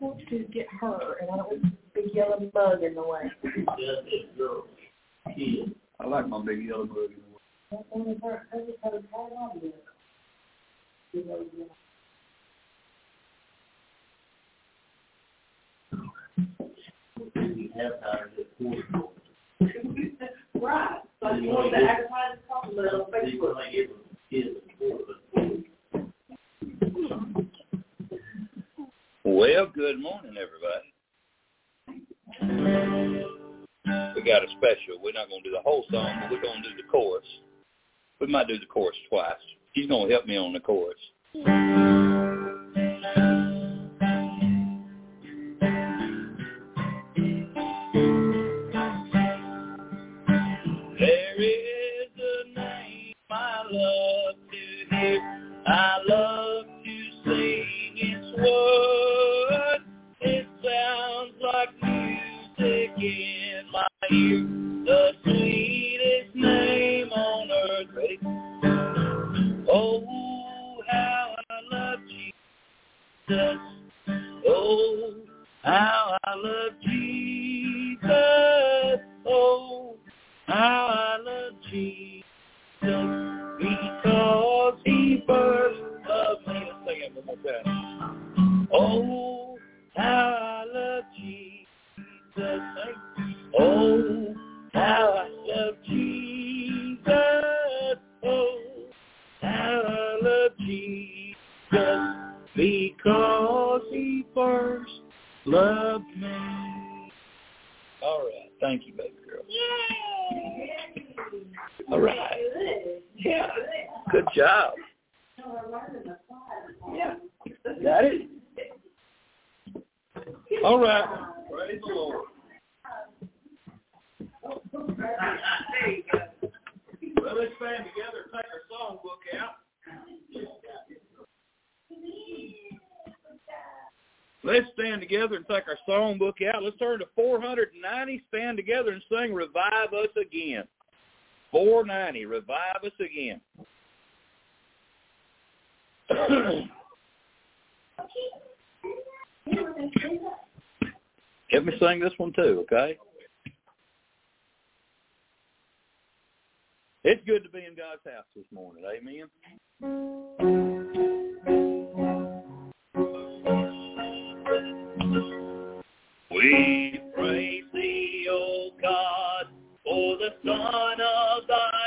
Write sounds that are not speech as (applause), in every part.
want to get her, and I don't want this big yellow mug in the way. I like my big yellow mug. Right. So I just wanted to advertise it on Facebook. Well, good morning, everybody. We got a special. We're not going to do the whole song, but we're going to do the chorus. We might do the chorus twice. She's going to help me on the chorus. My out. Let's turn to 490. Stand together and sing Revive Us Again. 490. Revive Us Again. (clears throat) Let me sing this one too, okay? It's good to be in God's house this morning. Amen. We praise thee, O God, for the Son of thy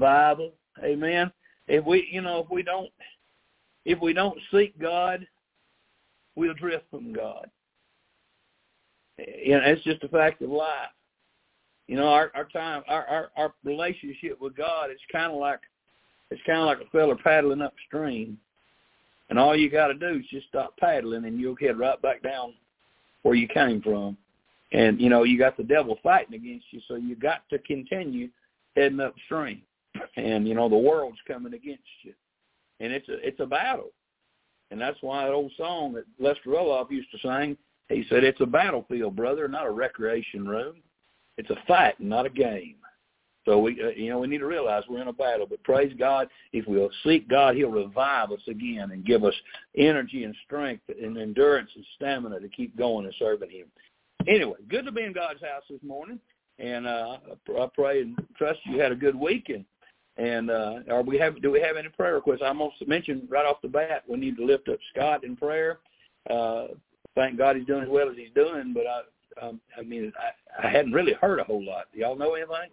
Revival. Amen. If we, you know, if we don't, if we don't seek God, we'll drift from God. You know, it's just a fact of life. You know, our our time, our our, our relationship with God, it's kind of like, it's kind of like a fella paddling upstream. And all you got to do is just stop paddling, and you'll head right back down where you came from. And you know you got the devil fighting against you, so you got to continue heading upstream. And you know the world's coming against you, and it's a it's a battle. And that's why that old song that Lester Roloff used to sing, he said, it's a battlefield, brother, not a recreation room. It's a fight, not a game. So we, uh, you know, we need to realize we're in a battle. But praise God, if we'll seek God, He'll revive us again and give us energy and strength and endurance and stamina to keep going and serving Him. Anyway, good to be in God's house this morning, and uh, I pray and trust you had a good week. And uh, are we have do we have any prayer requests? I almost mentioned right off the bat we need to lift up Scott in prayer. Uh, thank God he's doing as well as he's doing, but I um, I mean I, I hadn't really heard a whole lot. Do y'all know anything?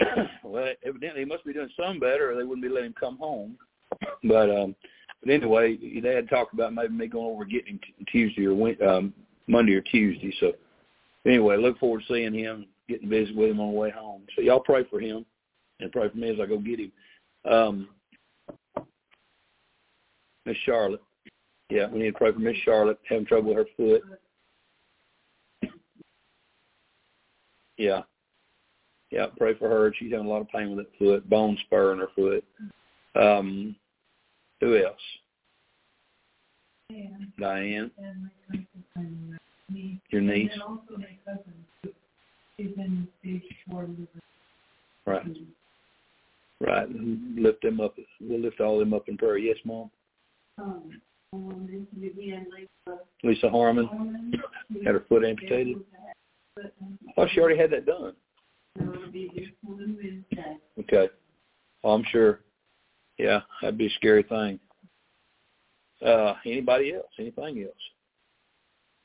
(clears throat) well, evidently he must be doing some better, or they wouldn't be letting him come home. But um, but anyway, they had talked about maybe me going over getting him Tuesday or um, Monday or Tuesday. So anyway, look forward to seeing him getting busy with him on the way home. So y'all pray for him and pray for me as I go get him. Um, Miss Charlotte. Yeah, we need to pray for Miss Charlotte having trouble with her foot. Yeah. Yeah, pray for her. She's having a lot of pain with that foot, bone spur in her foot. Um, who else? Diane. Diane. Your niece. He's in stage Right. Right. Lift them up. We'll lift all them up in prayer. Yes, Mom. Um, um, Lisa, Lisa Harmon, Harmon had her foot amputated. Oh, she already had that done. Okay. Well, I'm sure. Yeah, that'd be a scary thing. Uh, anybody else? Anything else?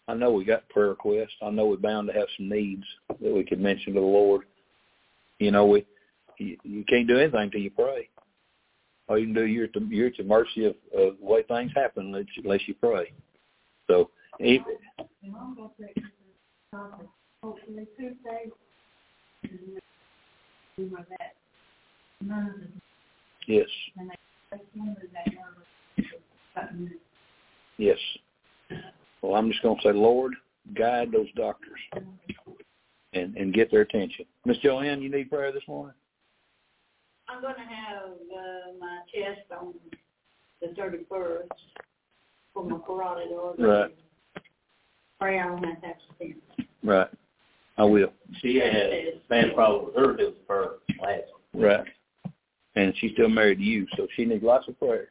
I know we got prayer requests. I know we're bound to have some needs that we could mention to the Lord. You know, we you, you can't do anything till you pray. All you can do, you're at the, you're at the mercy of, of the way things happen unless you, unless you pray. So, even, yes. Yes. Well, I'm just going to say, Lord, guide those doctors and and get their attention. Miss Joanne, you need prayer this morning. I'm going to have uh, my chest on the 31st for my carotid artery. Right. Pray I don't have to have stents. Right. I will. She had a bad problem with her hip for last week. Right. And she's still married to you, so she needs lots of prayer.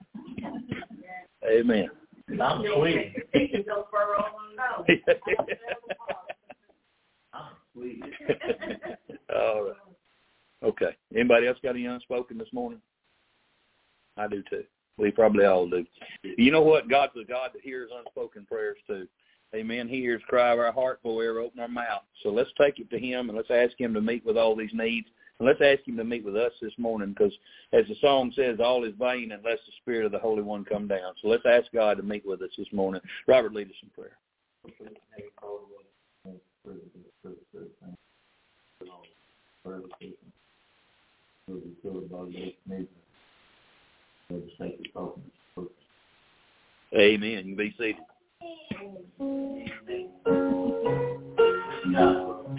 (laughs) Amen. I'm sweet. (laughs) I'm sweet. All right. Okay. Anybody else got any unspoken this morning? I do too. We probably all do. You know what? God's a God that hears unspoken prayers too. Amen. He hears cry of our heart before we ever open our mouth. So let's take it to him and let's ask him to meet with all these needs. And let's ask him to meet with us this morning because as the song says, all is vain unless the Spirit of the Holy One come down. So let's ask God to meet with us this morning. Robert, lead us in prayer. Amen. You be seated. No.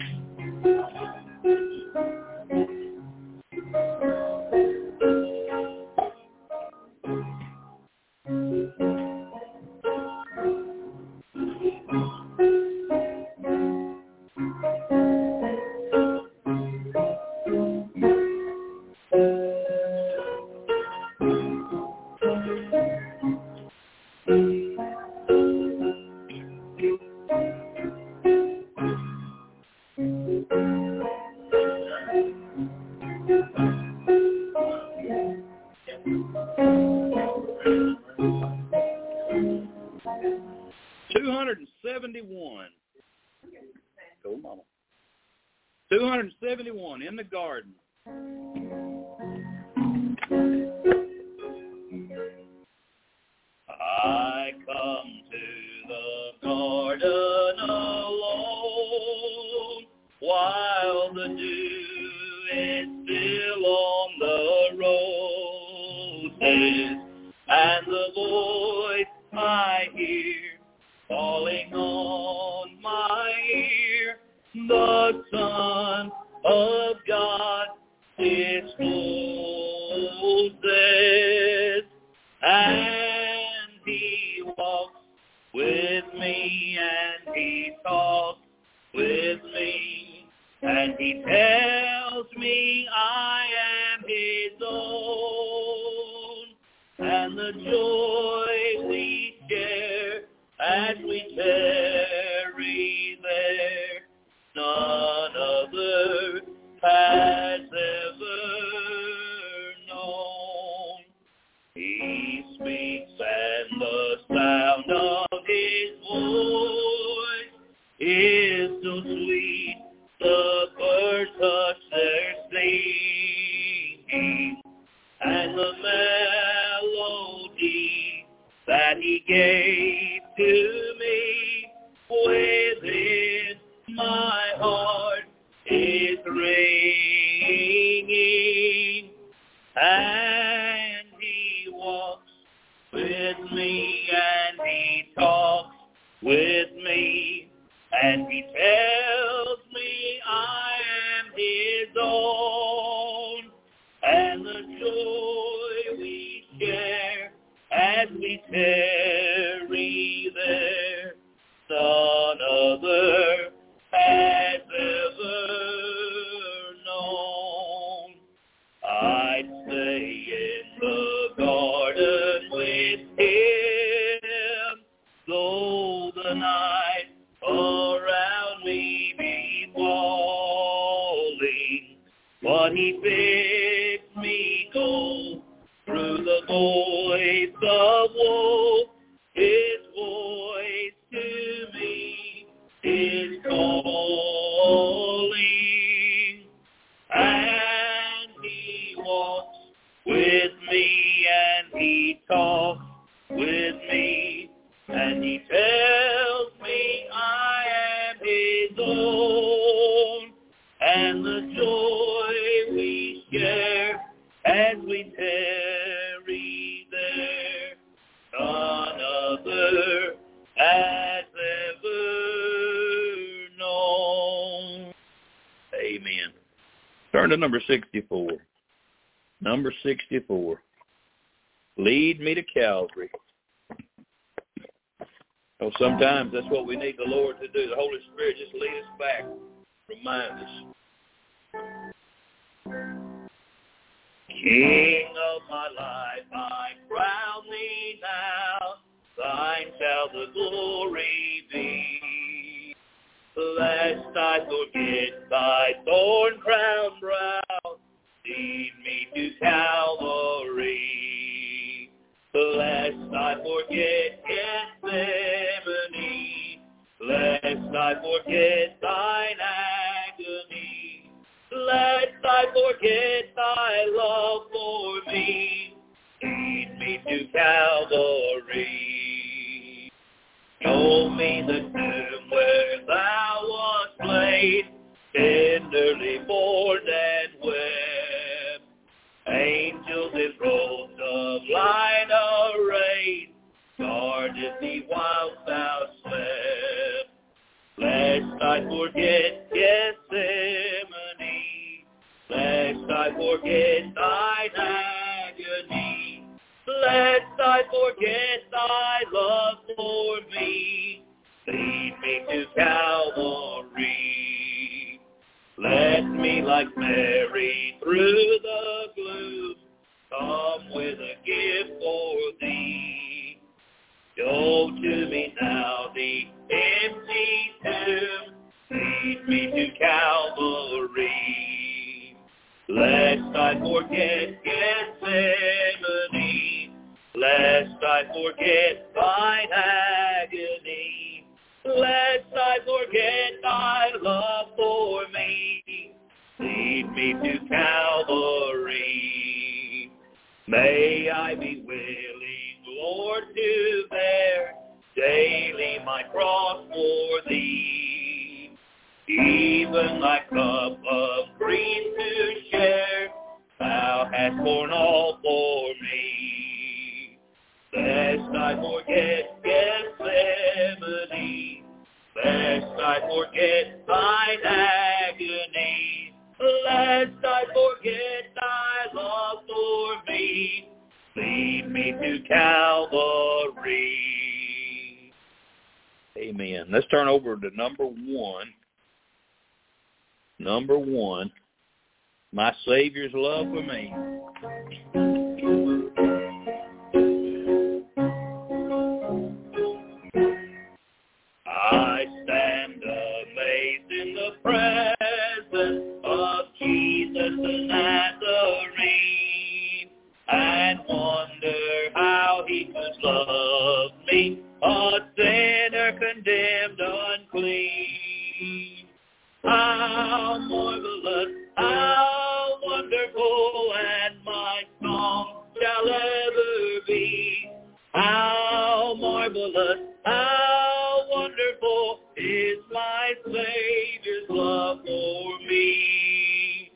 calling on my ear the Son of Turn to number 64. Number 64. Lead me to Calvary. Oh, sometimes that's what we need the Lord to do. The Holy Spirit just lead us back, remind us. King of my life, I crown thee now. Thine shall the glory be. Lest I forget thy thorn crown brow, lead me to Calvary. Lest I forget Gethsemane, lest I forget thine agony, lest I forget thy love for me, lead me to Calvary. Show me the tomb where thou born and wept. Angels in robes of light arrayed, guarded thee whilst thou slept. Lest I forget Gethsemane, lest I forget thine agony, lest I forget thy love for me, lead me to Calvary. Let me like Mary through the gloom come with a gift for thee. Show to me now the empty tomb, lead me to Calvary. Lest I forget Gethsemane, lest I forget thine agony, lest I forget thy love for me, lead me to Calvary. May I be willing, Lord, to bear daily my cross for thee, even thy cup of grief to share, thou hast borne all for me. Lest I forget Gethsemane, lest I forget thine agony, to Calvary. Amen. Let's turn over to number one. Number one, my Savior's love for me. Condemned unclean. How marvelous, how wonderful, and my song shall ever be. How marvelous, how wonderful is my Savior's love for me.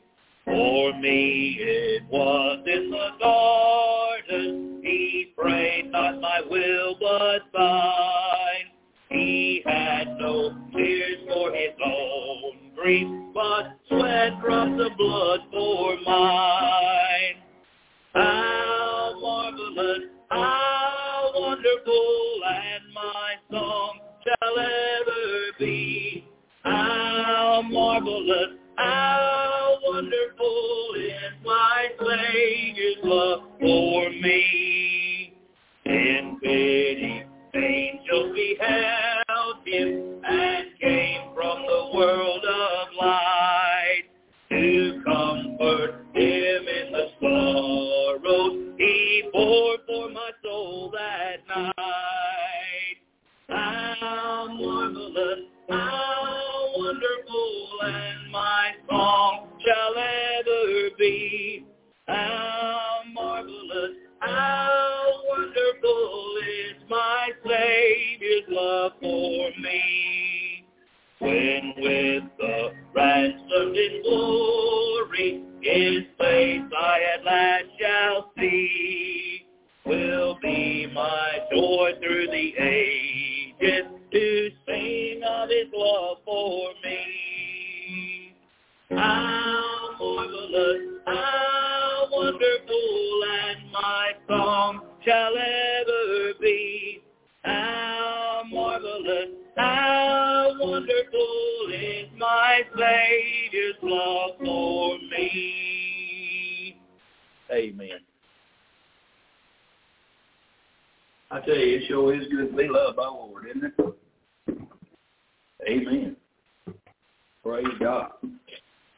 For me it was in the garden, he prayed not my will but thine. Own but sweat drops of blood for mine. How marvelous, how wonderful, and my song shall ever be. How marvelous, how wonderful is my Savior's love for me. In pity, angels beheld him for me. When with the ransomed in glory, his face I at last shall see, will be my joy through the ages to sing of his love for me. How marvelous, me. Amen. I tell you, it sure is good to be loved by the Lord, isn't it? Amen. Praise God.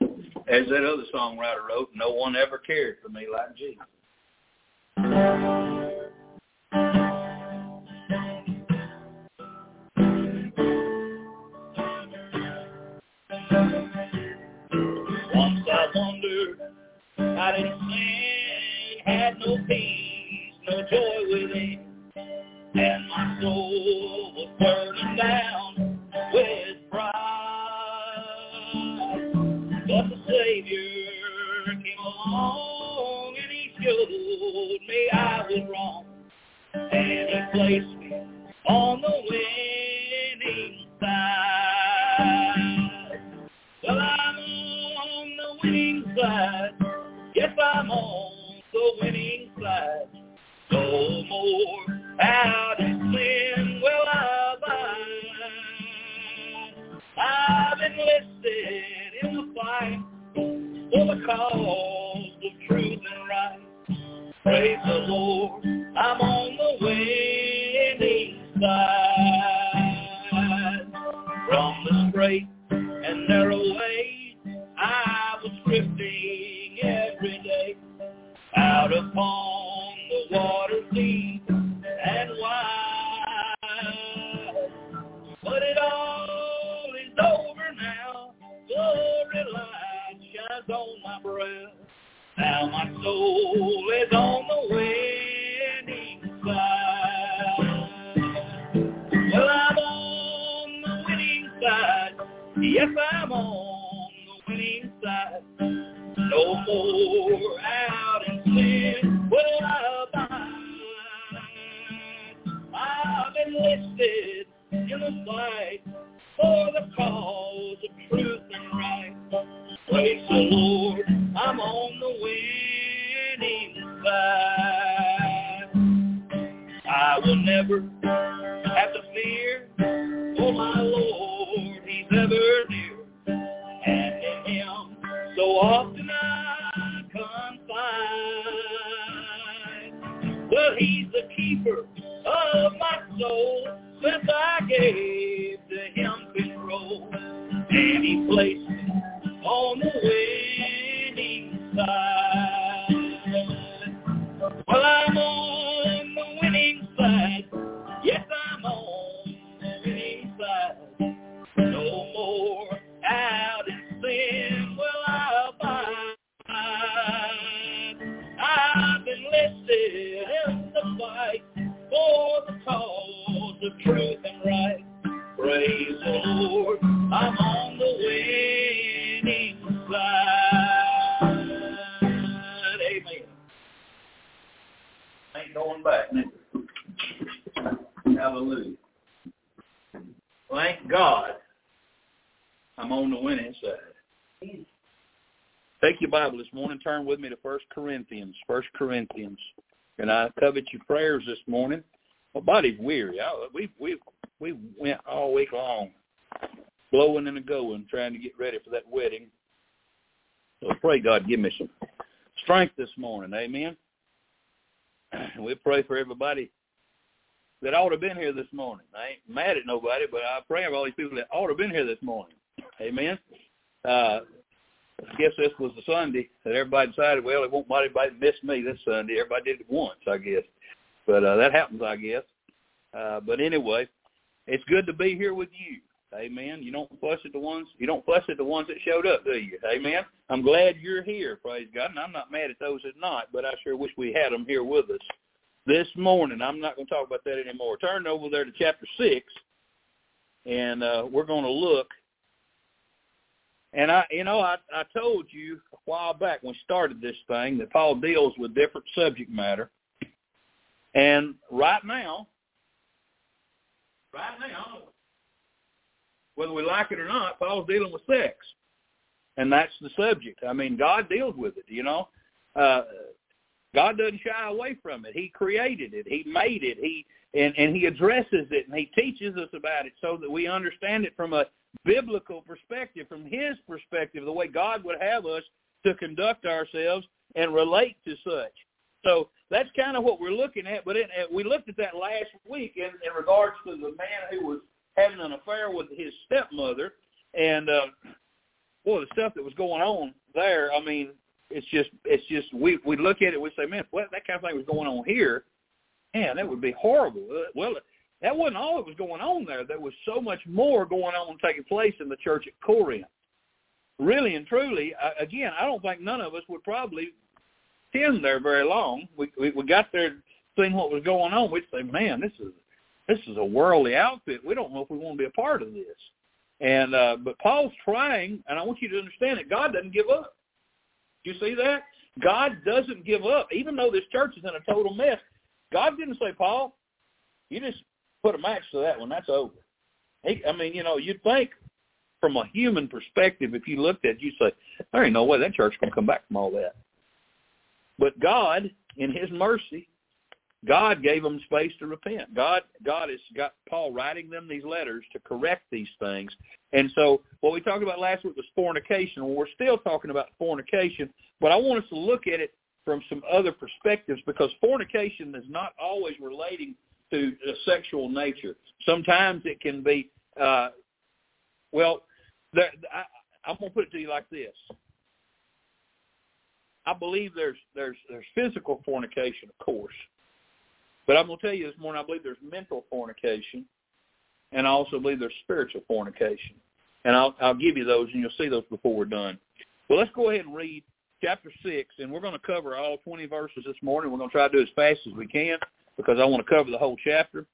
As that other songwriter wrote, no one ever cared for me like Jesus. How did sin had no peace, no joy within, and my soul was burning down with pride. But the Savior came along and he showed me I was wrong, and he placed me on the winning I'm on the winning side. No more out in sin will I abide. I've enlisted in the fight for the cause of truth and right. Praise the Lord, I'm on the winning side. From the straight and narrow upon the water deep and wide. But it all is over now. Glory light shines on my brow. Now my soul is on the winning side. Well, I'm on the winning side. Yes, I'm on the winning side. No more in the fight for the cause Turn with me to First Corinthians. First Corinthians. And I covet your prayers this morning. My body's weary. We we we went all week long, blowing and a going, trying to get ready for that wedding. So pray God give me some strength this morning. Amen. And (clears throat) We pray for everybody that ought to have been here this morning. I ain't mad at nobody, but I pray for all these people that ought to have been here this morning. Amen. Uh, guess this was the Sunday that everybody decided, well, it won't anybody miss me this Sunday. Everybody did it once, I guess. But uh, that happens, I guess. Uh, but anyway, it's good to be here with you. Amen. You don't fuss at the ones you don't fuss at the ones that showed up, do you? Amen. I'm glad you're here, praise God. And I'm not mad at those that not, but I sure wish we had them here with us this morning. I'm not going to talk about that anymore. Turn over there to chapter six, and uh, we're going to look and I, you know, I, I told you a while back when we started this thing that Paul deals with different subject matter. And right now, right now, whether we like it or not, Paul's dealing with sex. And that's the subject. I mean, God deals with it, you know. Uh, God doesn't shy away from it. He created it. He made it. He and, and he addresses it and he teaches us about it so that we understand it from a biblical perspective, from his perspective, the way God would have us to conduct ourselves and relate to such. So that's kind of what we're looking at. But it, we looked at that last week in, in regards to the man who was having an affair with his stepmother, and uh, boy, the stuff that was going on there. I mean, it's just it's just we we look at it, we say, man, what that kind of thing was going on here, man, that would be horrible. Uh, well, that wasn't all that was going on there. There was so much more going on taking place in the church at Corinth. Really and truly, again, I don't think none of us would probably tend there very long. We we, we got there seeing what was going on. We'd say, man, this is this is a worldly outfit. We don't know if we want to be a part of this. And uh, but Paul's trying, and I want you to understand that God doesn't give up. You see that? God doesn't give up, even though this church is in a total mess. God didn't say, Paul, you just put a match to that one. That's over. He, I mean, you know, you'd think from a human perspective, if you looked at it, you'd say, there ain't no way that church's going to come back from all that. But God, in his mercy, God gave them space to repent. God, God has got Paul writing them these letters to correct these things. And so what we talked about last week was fornication. We're still talking about fornication, but I want us to look at it from some other perspectives because fornication is not always relating to a sexual nature. Sometimes it can be, uh, well, there, I, I'm going to put it to you like this. I believe there's there's there's physical fornication, of course, but I'm going to tell you this morning. I believe there's mental fornication, and I also believe there's spiritual fornication. And I'll I'll give you those, and you'll see those before we're done. Well, let's go ahead and read chapter six, and we're going to cover all 20 verses this morning. We're going to try to do as fast as we can because I want to cover the whole chapter,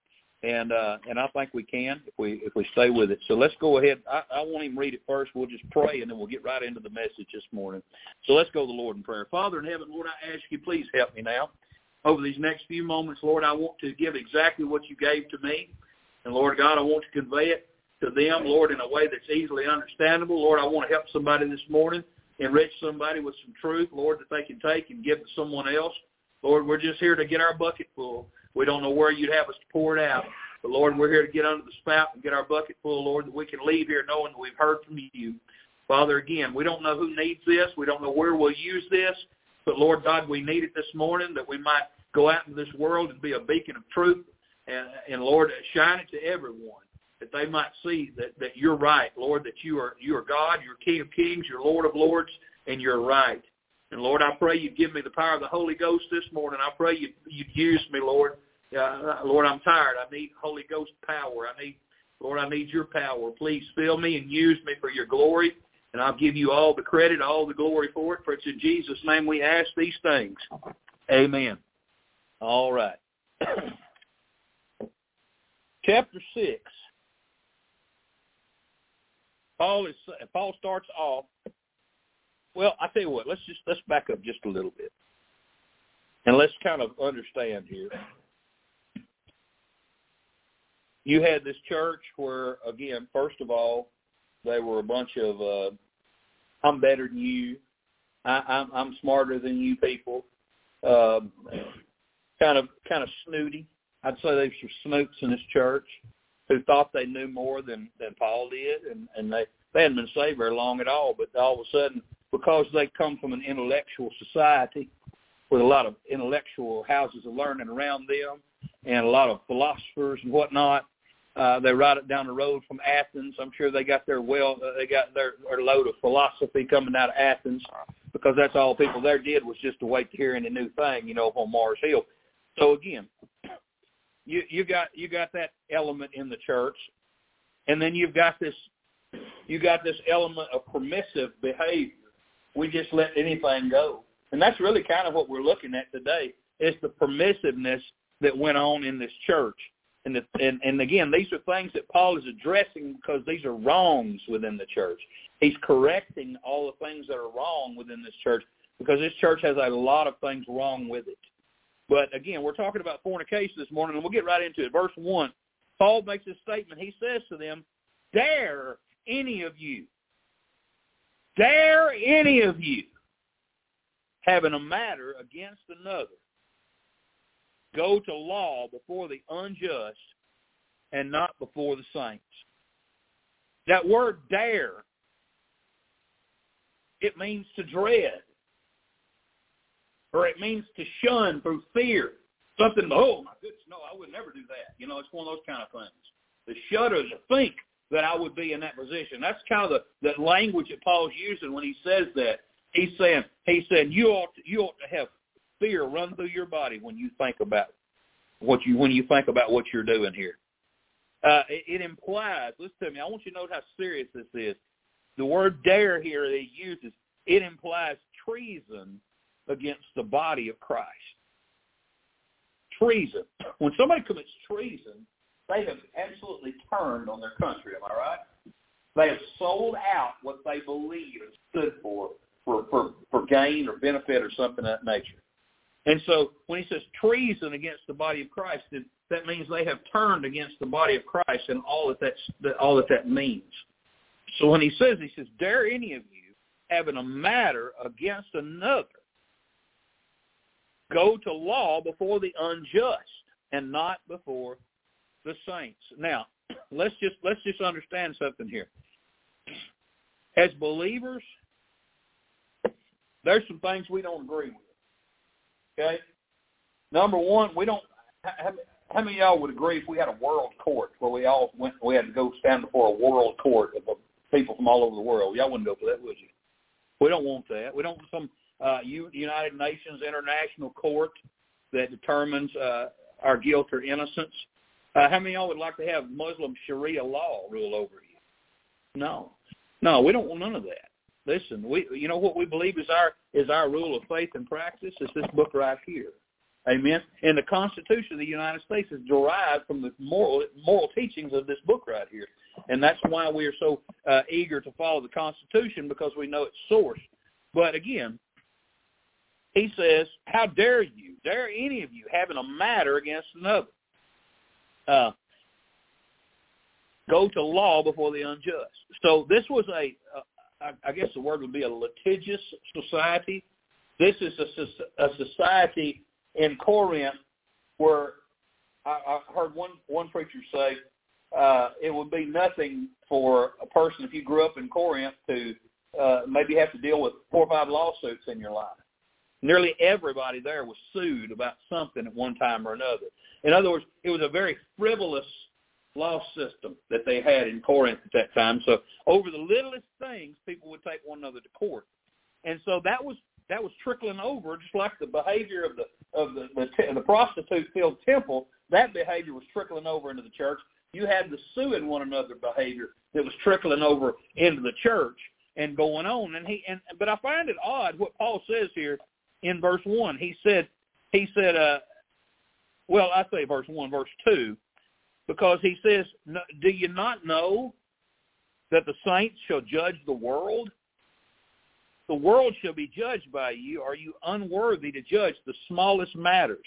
and uh, and I think we can if we if we stay with it. So let's go ahead. I, I won't even read it first. We'll just pray, and then we'll get right into the message this morning. So let's go to the Lord in prayer. Father in heaven, Lord, I ask you, please help me now. Over these next few moments, Lord, I want to give exactly what you gave to me. And Lord God, I want to convey it to them, Lord, in a way that's easily understandable. Lord, I want to help somebody this morning, enrich somebody with some truth, Lord, that they can take and give to someone else. Lord, we're just here to get our bucket full. We don't know where you'd have us to pour it out. But Lord, we're here to get under the spout and get our bucket full, Lord, that we can leave here knowing that we've heard from you. Father, again, we don't know who needs this. We don't know where we'll use this. But Lord God, we need it this morning that we might go out into this world and be a beacon of truth. And, and Lord, shine it to everyone that they might see that, that you're right, Lord, that you are you are God, you're King of Kings, you're Lord of Lords, and you're right. And Lord, I pray you'd give me the power of the Holy Ghost this morning. I pray you you use me, Lord. Uh, Lord, I'm tired. I need Holy Ghost power. I need, Lord, I need your power. Please fill me and use me for your glory. And I'll give you all the credit, all the glory for it. For it's in Jesus' name we ask these things. Amen. All right. (clears throat) chapter six, Paul is Paul starts off. Well, I tell you what. Let's just let's back up just a little bit, and let's kind of understand here. You had this church where, again, first of all, they were a bunch of uh, "I'm better than you," I, "I'm I'm smarter than you" people, um, kind of kind of snooty. I'd say they were snoops in this church who thought they knew more than than Paul did, and and they they hadn't been saved very long at all. But all of a sudden, because they come from an intellectual society with a lot of intellectual houses of learning around them, and a lot of philosophers and whatnot, uh, they ride it down the road from Athens. I'm sure they got their well, uh, they got their, their load of philosophy coming out of Athens, because that's all people there did was just to wait to hear any new thing, you know, up on Mars Hill. So again, (clears throat) you you got you got that element in the church, and then you've got this you got this element of permissive behavior. We just let anything go, and that's really kind of what we're looking at today. Is the permissiveness that went on in this church, and the, and and again, these are things that Paul is addressing because these are wrongs within the church. He's correcting all the things that are wrong within this church because this church has a lot of things wrong with it. But again, we're talking about fornication this morning, and we'll get right into it. Verse 1, Paul makes this statement. He says to them, dare any of you, dare any of you, having a matter against another, go to law before the unjust and not before the saints. That word dare, it means to dread or it means to shun through fear. Something, oh my goodness, no, I would never do that. You know, it's one of those kind of things. The shudder to think that I would be in that position. That's kind of the that language that Paul's using when he says that. He's saying, he's saying you ought to, you ought to have fear run through your body when you think about what you when you think about what you're doing here. Uh, it, it implies. Listen to me. I want you to know how serious this is. The word dare here that he uses it implies treason against the body of Christ. Treason. When somebody commits treason, they have absolutely turned on their country. Am I right? They have sold out what they believe and stood for, for, for, for gain or benefit or something of that nature. And so when he says treason against the body of Christ, that means they have turned against the body of Christ and all that that's, all that that means. So when he says, he says, dare any of you having a matter against another go to law before the unjust and not before the saints. Now, (clears throat) let's just let's just understand something here. As believers, there's some things we don't agree with. Okay? Number one, we don't how, how many of y'all would agree if we had a world court where we all went we had to go stand before a world court of people from all over the world? Y'all wouldn't go for that, would you? We don't want that. We don't want some uh, United Nations International Court that determines uh, our guilt or innocence. Uh, how many of y'all would like to have Muslim Sharia law rule over you? No, no, we don't want none of that. Listen, we you know what we believe is our is our rule of faith and practice is this book right here. Amen. And the Constitution of the United States is derived from the moral moral teachings of this book right here, and that's why we are so uh, eager to follow the Constitution because we know its source. But again, he says, how dare you, dare any of you having a matter against another, uh, go to law before the unjust. So this was a, a I guess the word would be a litigious society. This is a, a society in Corinth where I, I heard one one preacher say uh, it would be nothing for a person if you grew up in Corinth to uh, maybe have to deal with four or five lawsuits in your life. Nearly everybody there was sued about something at one time or another. In other words, it was a very frivolous law system that they had in Corinth at that time. So over the littlest things, people would take one another to court, and so that was that was trickling over, just like the behavior of the of the the, the prostitute-filled temple. That behavior was trickling over into the church. You had the suing one another behavior that was trickling over into the church and going on. And he and but I find it odd what Paul says here in verse one. He said, he said, uh, well, I say verse one, verse two. Because he says, do you not know that the saints shall judge the world? The world shall be judged by you. Are you unworthy to judge the smallest matters?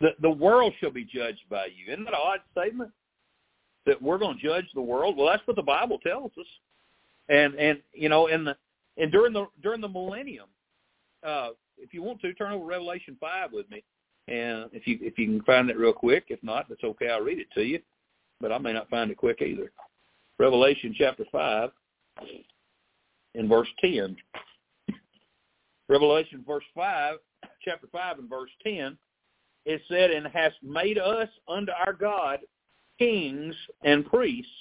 The, the world shall be judged by you. Isn't that an odd statement? That we're going to judge the world? Well, that's what the Bible tells us. And and you know, in the and during the during the millennium, uh, if you want to turn over Revelation five with me, and if you if you can find it real quick, if not, that's okay. I'll read it to you, but I may not find it quick either. Revelation chapter five, in verse ten. Revelation verse five, chapter five, and verse ten. It said, "And hast made us unto our God kings and priests,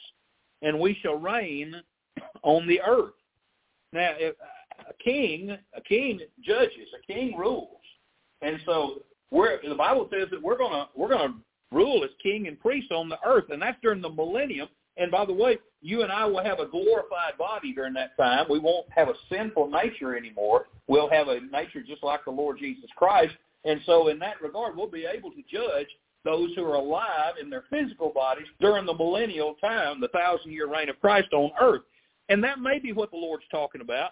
and we shall reign on the earth." Now, if, a king, a king judges, a king rules, and so we're the Bible says that we're gonna we're gonna rule as king and priest on the earth, and that's during the millennium. And by the way, you and I will have a glorified body during that time. We won't have a sinful nature anymore. We'll have a nature just like the Lord Jesus Christ. And so in that regard, we'll be able to judge those who are alive in their physical bodies during the millennial time, the thousand-year reign of Christ on earth. And that may be what the Lord's talking about.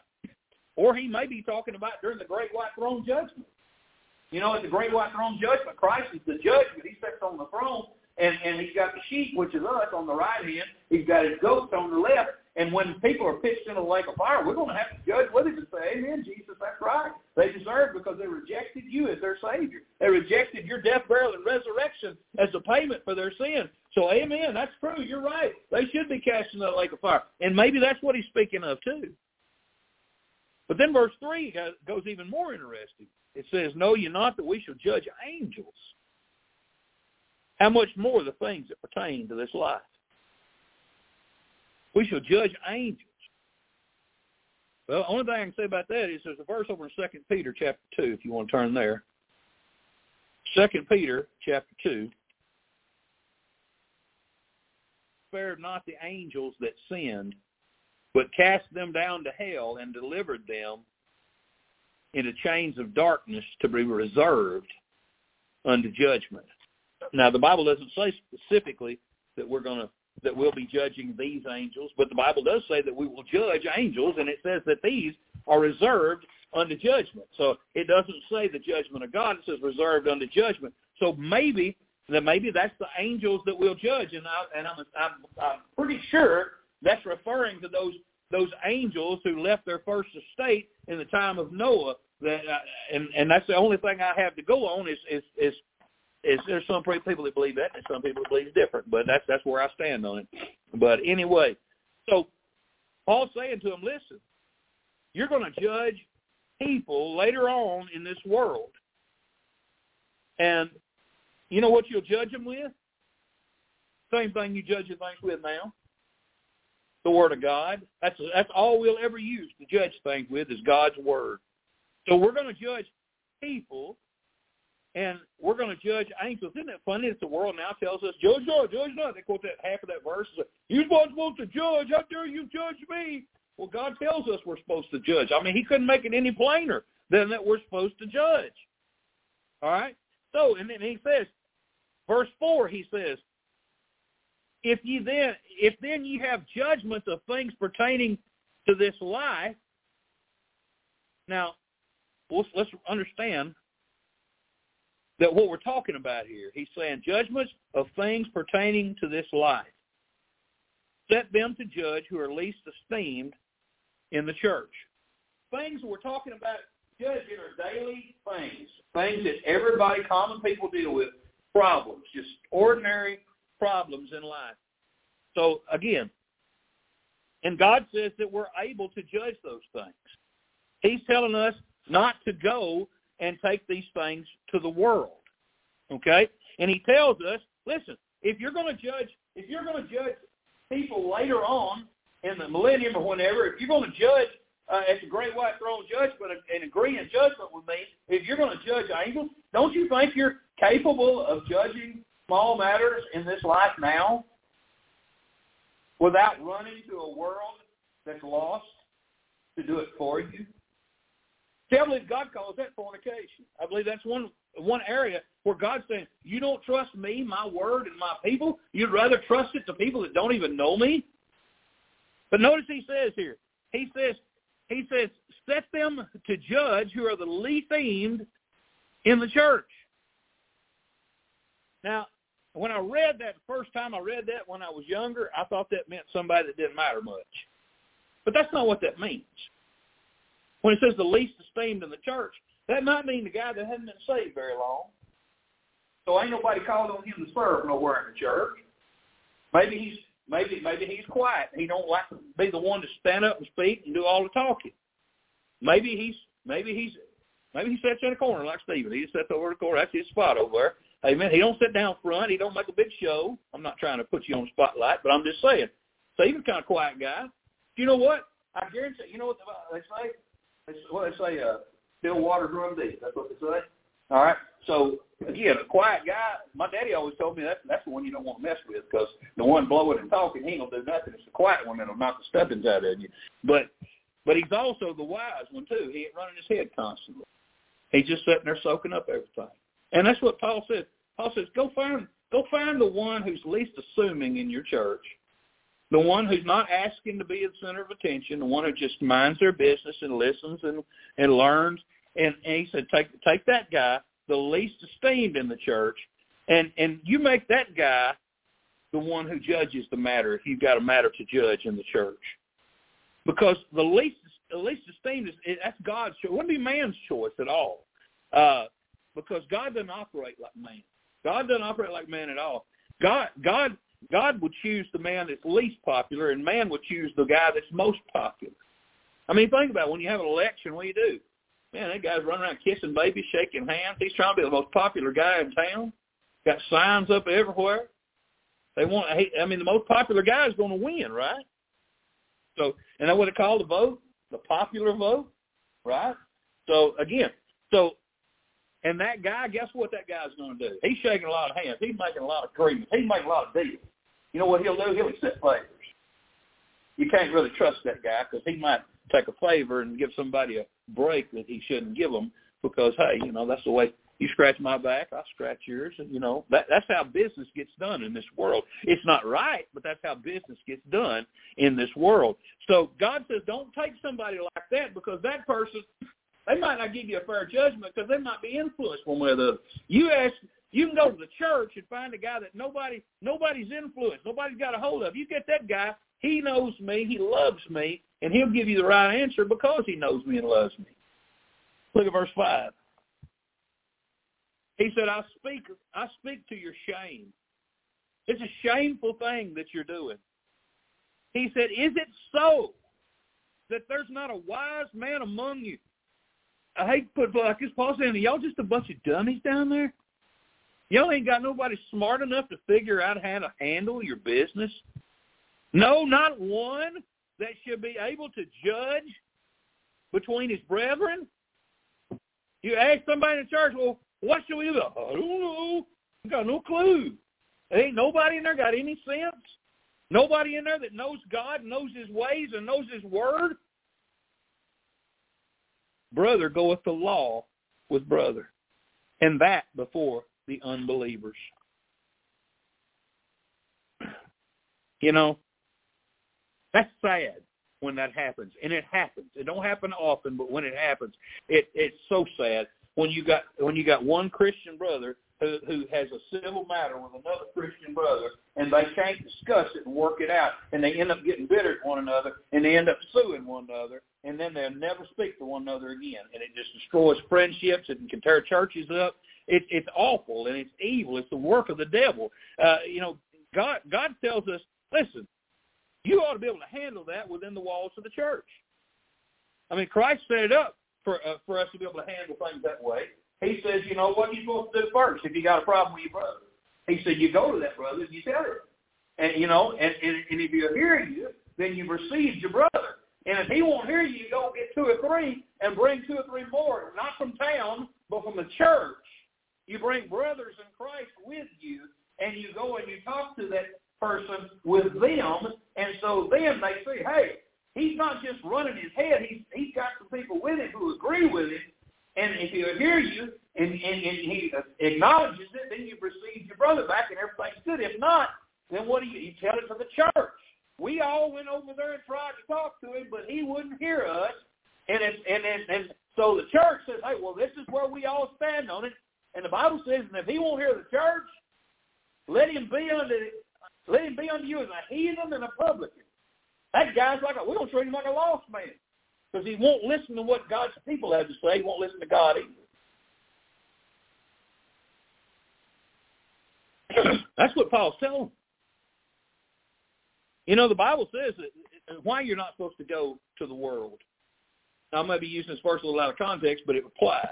Or he may be talking about during the great white throne judgment. You know, at the great white throne judgment, Christ is the judge, but he sits on the throne, and, and he's got the sheep, which is us, on the right hand. He's got his goats on the left. And when people are pitched into the lake of fire, we're going to have to judge with him and say, Amen, Jesus, that's right. They deserve because they rejected you as their Savior. They rejected your death, burial, and resurrection as a payment for their sin. So, amen, that's true. You're right. They should be cast into the lake of fire. And maybe that's what he's speaking of, too. But then verse 3 goes even more interesting. It says, Know ye not that we shall judge angels? How much more the things that pertain to this life? We shall judge angels. Well, the only thing I can say about that is there's a verse over in Second Peter chapter 2, if you want to turn there. Second Peter chapter 2. Spared not the angels that sinned, but cast them down to hell and delivered them into chains of darkness to be reserved unto judgment. Now the Bible doesn't say specifically that we're going to that we'll be judging these angels, but the Bible does say that we will judge angels, and it says that these are reserved unto judgment. So it doesn't say the judgment of God; it says reserved unto judgment. So maybe that maybe that's the angels that we'll judge, and I and I'm, I'm I'm pretty sure that's referring to those those angels who left their first estate in the time of Noah. That uh, and and that's the only thing I have to go on is is is is there's some people that believe that and some people that believe different, but that's that's where I stand on it. But anyway, so Paul's saying to him, listen, you're going to judge people later on in this world, and you know what you'll judge them with? Same thing you judge things with now the Word of God. That's that's all we'll ever use to judge things with is God's Word. So we're going to judge people, and we're going to judge angels. Isn't it funny that the world now tells us, judge not, judge not. They quote that half of that verse. You're supposed to judge. How dare you judge me? Well, God tells us we're supposed to judge. I mean, he couldn't make it any plainer than that we're supposed to judge. All right? So, and then he says, verse 4, he says, if you then if then you have judgments of things pertaining to this life, now let's, let's understand that what we're talking about here, he's saying judgments of things pertaining to this life. Set them to judge who are least esteemed in the church. Things we're talking about judging are daily things, things that everybody, common people deal with, problems, just ordinary problems in life. So again, and God says that we're able to judge those things. He's telling us not to go and take these things to the world. Okay? And he tells us, listen, if you're going to judge, if you're going to judge people later on in the millennium or whenever, if you're going to judge uh, at the great white throne judgment and agree in judgment with me, if you're going to judge angels, don't you think you're capable of judging small matters in this life now without running to a world that's lost to do it for you? See, I believe God calls that fornication. I believe that's one one area where God's saying, you don't trust me, my word, and my people? You'd rather trust it to people that don't even know me? But notice he says here, he says, he says, set them to judge who are the least aimed in the church. Now, when I read that the first time I read that when I was younger, I thought that meant somebody that didn't matter much. But that's not what that means. When it says the least esteemed in the church, that might mean the guy that hasn't been saved very long. So ain't nobody called on him to serve nowhere in the church. Maybe he's maybe maybe he's quiet. He don't like to be the one to stand up and speak and do all the talking. Maybe he's maybe he's maybe he sits in a corner like Stephen. He just sits over the corner. That's his spot over there. Amen. He don't sit down front. He don't make a big show. I'm not trying to put you on spotlight, but I'm just saying. Stephen's kind of quiet guy. You know what? I guarantee. You know what they say? They, what they say? Uh, still water run deep. That's what they say. All right. So again, a quiet guy. My daddy always told me that that's the one you don't want to mess with because the one blowing and talking, he ain't gonna do nothing. It's the quiet one that'll knock the stuffings out of you. But but he's also the wise one too. He ain't running his head constantly. He's just sitting there soaking up everything. And that's what Paul says. Paul says, go find go find the one who's least assuming in your church, the one who's not asking to be the center of attention, the one who just minds their business and listens and and learns. And, and he said, take take that guy, the least esteemed in the church, and and you make that guy the one who judges the matter if you've got a matter to judge in the church, because the least the least esteemed is that's God's choice. It wouldn't be man's choice at all, uh, because God doesn't operate like man. God doesn't operate like man at all. God God God would choose the man that's least popular, and man would choose the guy that's most popular. I mean, think about it. when you have an election, what do you do? Man, that guy's running around kissing babies, shaking hands. He's trying to be the most popular guy in town. Got signs up everywhere. They want. I mean, the most popular guy is going to win, right? So, and that's what they call the vote, the popular vote, right? So again, so and that guy, guess what that guy's going to do? He's shaking a lot of hands. He's making a lot of agreements. He's making a lot of deals. You know what he'll do? He'll accept favors. You can't really trust that guy because he might take a favor and give somebody a break that he shouldn't give them because, hey, you know, that's the way you scratch my back, I scratch yours, and you know that that's how business gets done in this world. It's not right, but that's how business gets done in this world. So God says, don't take somebody like that because that person they might not give you a fair judgment because they might be influenced one way or the other. You ask, you can go to the church and find a guy that nobody nobody's influenced, nobody's got a hold of. You get that guy, he knows me, he loves me, and he'll give you the right answer because he knows me and loves me. Look at verse five. He said, I speak I speak to your shame. It's a shameful thing that you're doing. He said, Is it so that there's not a wise man among you? I hate to put like this, Paul saying, y'all just a bunch of dummies down there? Y'all ain't got nobody smart enough to figure out how to handle your business? No, not one that should be able to judge between his brethren? You ask somebody in church, well, what should we do? I don't know. I got no clue. Ain't nobody in there got any sense. Nobody in there that knows God, knows his ways, and knows his word brother goeth to law with brother, and that before the unbelievers. You know, that's sad when that happens, and it happens. It don't happen often, but when it happens, it it's so sad when you got when you got one Christian brother who, who has a civil matter with another Christian brother, and they can't discuss it and work it out, and they end up getting bitter at one another, and they end up suing one another, and then they'll never speak to one another again, and it just destroys friendships. and can tear churches up. It, it's awful and it's evil. It's the work of the devil. Uh, you know, God God tells us, listen, you ought to be able to handle that within the walls of the church. I mean, Christ set it up for uh, for us to be able to handle things that way. He says, you know, what are you supposed to do first if you got a problem with your brother? He said, you go to that brother and you tell him. And, you know, and, and, and if he'll hear you, then you've received your brother. And if he won't hear you, you go get two or three and bring two or three more, not from town, but from the church. You bring brothers in Christ with you, and you go and you talk to that person with them, and so then they say, hey, he's not just running his head. He's he's got some people with him who agree with him, and if he'll hear you and, and, and he acknowledges it, then you've received your brother back and everything's good. If not, then what do you, you tell it to the church. We all went over there and tried to talk to him, but he wouldn't hear us. And it, and, and, and so the church says, hey, well, this is where we all stand on it. And the Bible says, and if he won't hear the church, let him be unto let him be unto you as a heathen and a publican. That guy's like a, we're going to treat him like a lost man because he won't listen to what God's people have to say. He won't listen to God either. (clears throat) That's what Paul's telling. You know, the Bible says that why you're not supposed to go to the world. Now, I may be using this verse a little out of context, but it applies.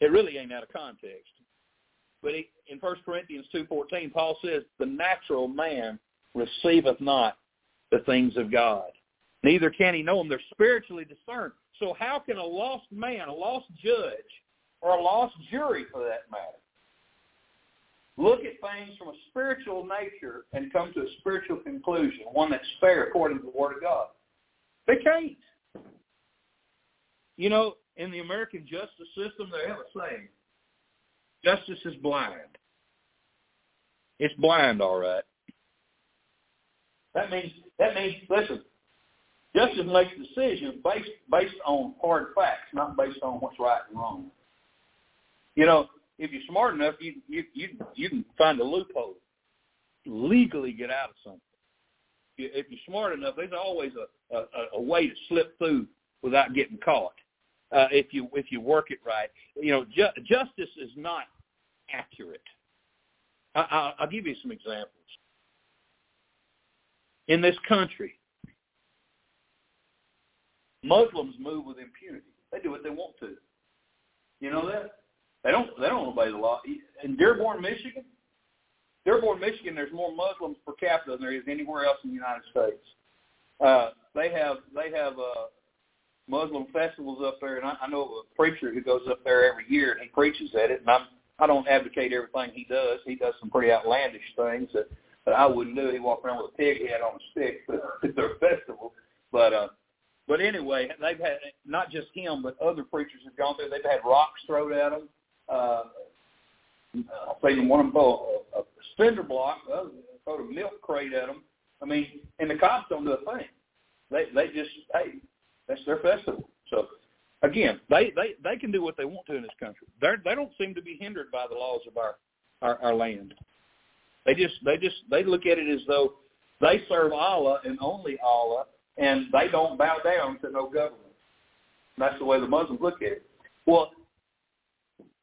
It really ain't out of context. But he, in 1 Corinthians 2.14, Paul says, the natural man receiveth not the things of God. Neither can he know them. They're spiritually discerned. So how can a lost man, a lost judge, or a lost jury for that matter, look at things from a spiritual nature and come to a spiritual conclusion, one that's fair according to the Word of God? They can't. You know, in the American justice system, they have a saying, justice is blind. It's blind, all right. That means, that means, listen, justice makes decisions based, based on hard facts, not based on what's right and wrong. You know, if you're smart enough, you you you you can find a loophole, legally get out of something. If you're smart enough, there's always a a, a way to slip through without getting caught uh, if you if you work it right. You know, ju- justice is not accurate. I, I'll, I'll give you some examples. In this country, Muslims move with impunity. They do what they want to. You know that? They don't. They don't obey the law. In Dearborn, Michigan, Dearborn, Michigan, there's more Muslims per capita than there is anywhere else in the United States. Uh, they have they have uh, Muslim festivals up there, and I, I know of a preacher who goes up there every year and he preaches at it. And I'm I don't advocate everything he does. He does some pretty outlandish things that that I wouldn't do. He walked around with a pig head on a stick at (laughs) their festival. But uh, but anyway, they've had not just him, but other preachers have gone through. They've had rocks thrown at them. Uh, I've seen one of them throw a, a cinder block, uh, throw a milk crate at them. I mean, and the cops don't do a thing. They they just hey, that's their festival. So again, they they they can do what they want to in this country. They they don't seem to be hindered by the laws of our our, our land. They just they just they look at it as though they serve Allah and only Allah, and they don't bow down to no government. That's the way the Muslims look at it. Well,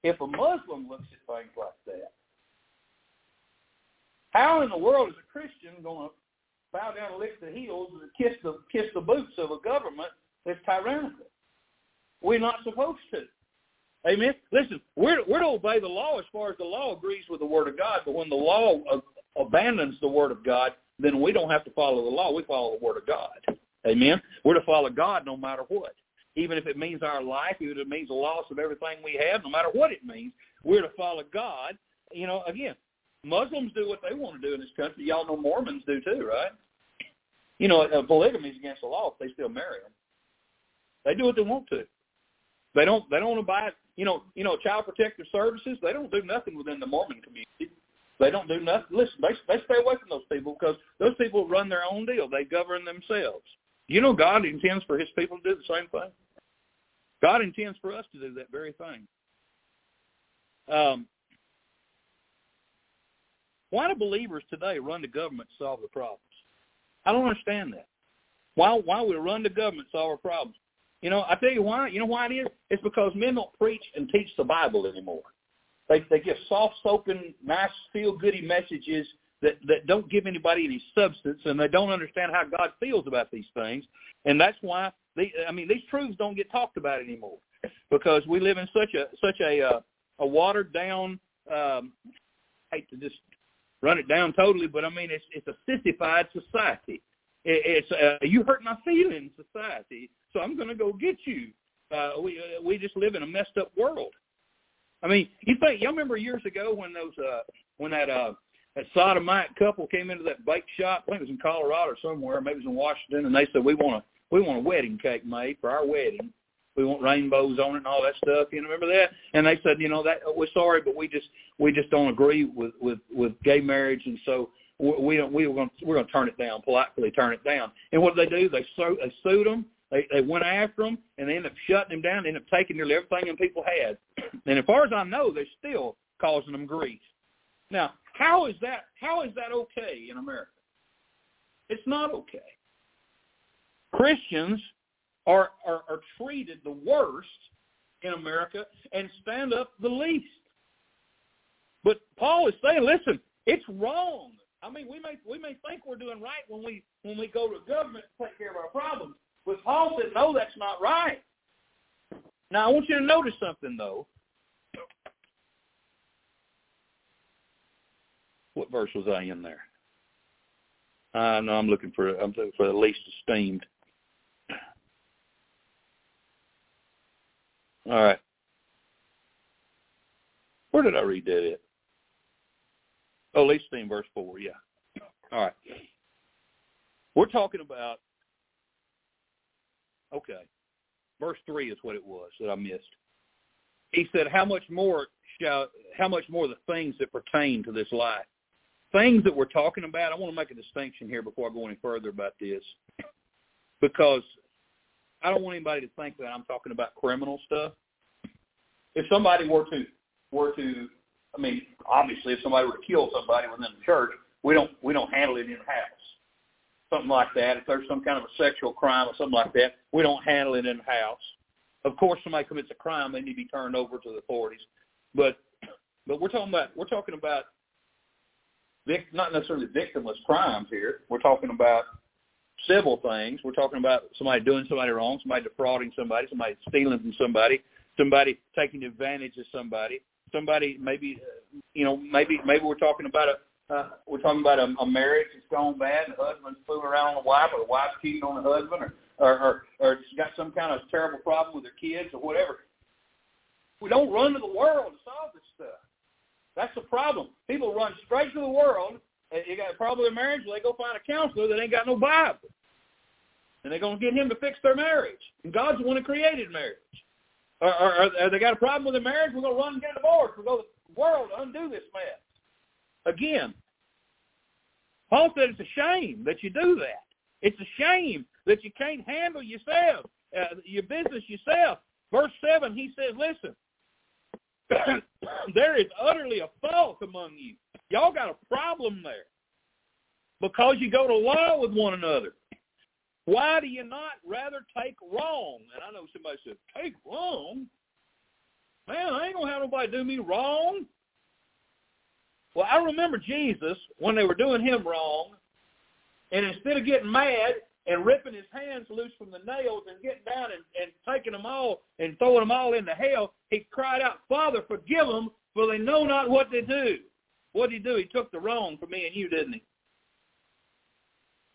if a Muslim looks at things like that, how in the world is a Christian going to bow down and lick the heels and kiss the kiss the boots of a government that's tyrannical. We're not supposed to. Amen. Listen, we're we're to obey the law as far as the law agrees with the Word of God. But when the law abandons the Word of God, then we don't have to follow the law. We follow the Word of God. Amen. We're to follow God no matter what, even if it means our life, even if it means the loss of everything we have, no matter what it means. We're to follow God. You know, again, Muslims do what they want to do in this country. Y'all know Mormons do too, right? You know, uh, polygamy is against the law if they still marry them. They do what they want to. They don't. They don't abide. You know. You know. Child Protective Services. They don't do nothing within the Mormon community. They don't do nothing. Listen, they they stay away from those people because those people run their own deal. They govern themselves. You know, God intends for His people to do the same thing. God intends for us to do that very thing. Um, why do believers today run the government to solve the problems? I don't understand that. Why why we run the government to solve our problems? You know, I tell you why. You know why it is? It's because men don't preach and teach the Bible anymore. They they give soft spoken, nice, feel goody messages that that don't give anybody any substance, and they don't understand how God feels about these things. And that's why they, I mean these truths don't get talked about anymore because we live in such a such a uh, a watered down. Um, I hate to just run it down totally, but I mean it's it's a sissified society. It, it's uh, you hurt my feelings society so I'm going to go get you. Uh, we uh, we just live in a messed up world. I mean, you think y'all remember years ago when those uh when that uh that sodomite couple came into that bake shop? I think it was in Colorado or somewhere, maybe it was in Washington, and they said we want a we want a wedding cake made for our wedding. we want rainbows on it and all that stuff. You know, remember that? And they said, you know, that we're sorry, but we just we just don't agree with with with gay marriage, and so we don't we were going we're going to turn it down politely, turn it down. And what did they do? They sued they sued them. They they went after them, and they ended up shutting them down. They ended up taking nearly everything them people had. (clears throat) And as far as I know, they're still causing them grief. Now, how is that? How is that okay in America? It's not okay. Christians are, are, are treated the worst in America and stand up the least. But Paul is saying, listen, it's wrong. I mean, we may we may think we're doing right when we when we go to government to take care of our problems. But Paul said, no, that's not right. Now I want you to notice something though. What verse was I in there? I uh, know I'm looking for I'm looking for the least esteemed. All right. Where did I read that at? Oh, least esteemed, verse four. Yeah. All right. We're talking about. Okay, verse three is what it was that I missed. He said, "How much more shall? How much more the things that pertain to this life?" Things that we're talking about, I want to make a distinction here before I go any further about this, because I don't want anybody to think that I'm talking about criminal stuff. If somebody were to were to, I mean, obviously, if somebody were to kill somebody within the church, we don't we don't handle it in house. Something like that. If there's some kind of a sexual crime or something like that, we don't handle it in house. Of course, somebody commits a crime, they need to be turned over to the authorities. But but we're talking about we're talking about not necessarily victimless crimes here. We're talking about civil things. We're talking about somebody doing somebody wrong, somebody defrauding somebody, somebody stealing from somebody, somebody taking advantage of somebody, somebody maybe, uh, you know, maybe maybe we're talking about a uh, we're talking about a, a marriage that's gone bad, the husband's fooling around with the wife, or the wife's cheating on the husband, or or or, or got some kind of terrible problem with their kids, or whatever. We don't run to the world to solve this stuff. That's the problem. People run straight to the world. You got a problem with marriage, they go find a counselor that ain't got no Bible. And they're going to get him to fix their marriage. And God's the one who created marriage. Or, or, or they got a problem with their marriage, we're going to run and get a divorce. We'll go to the world to undo this mess. Again, Paul said it's a shame that you do that. It's a shame that you can't handle yourself, uh, your business yourself. Verse 7, he says, listen, (coughs) there is utterly a fault among you. Y'all got a problem there because you go to law with one another. Why do you not rather take wrong? And I know somebody said, take wrong? Man, I ain't going to have nobody do me wrong. Well, I remember Jesus when they were doing him wrong, and instead of getting mad, and ripping his hands loose from the nails and getting down and, and taking them all and throwing them all into hell, he cried out, Father, forgive them, for they know not what they do. What did he do? He took the wrong for me and you, didn't he?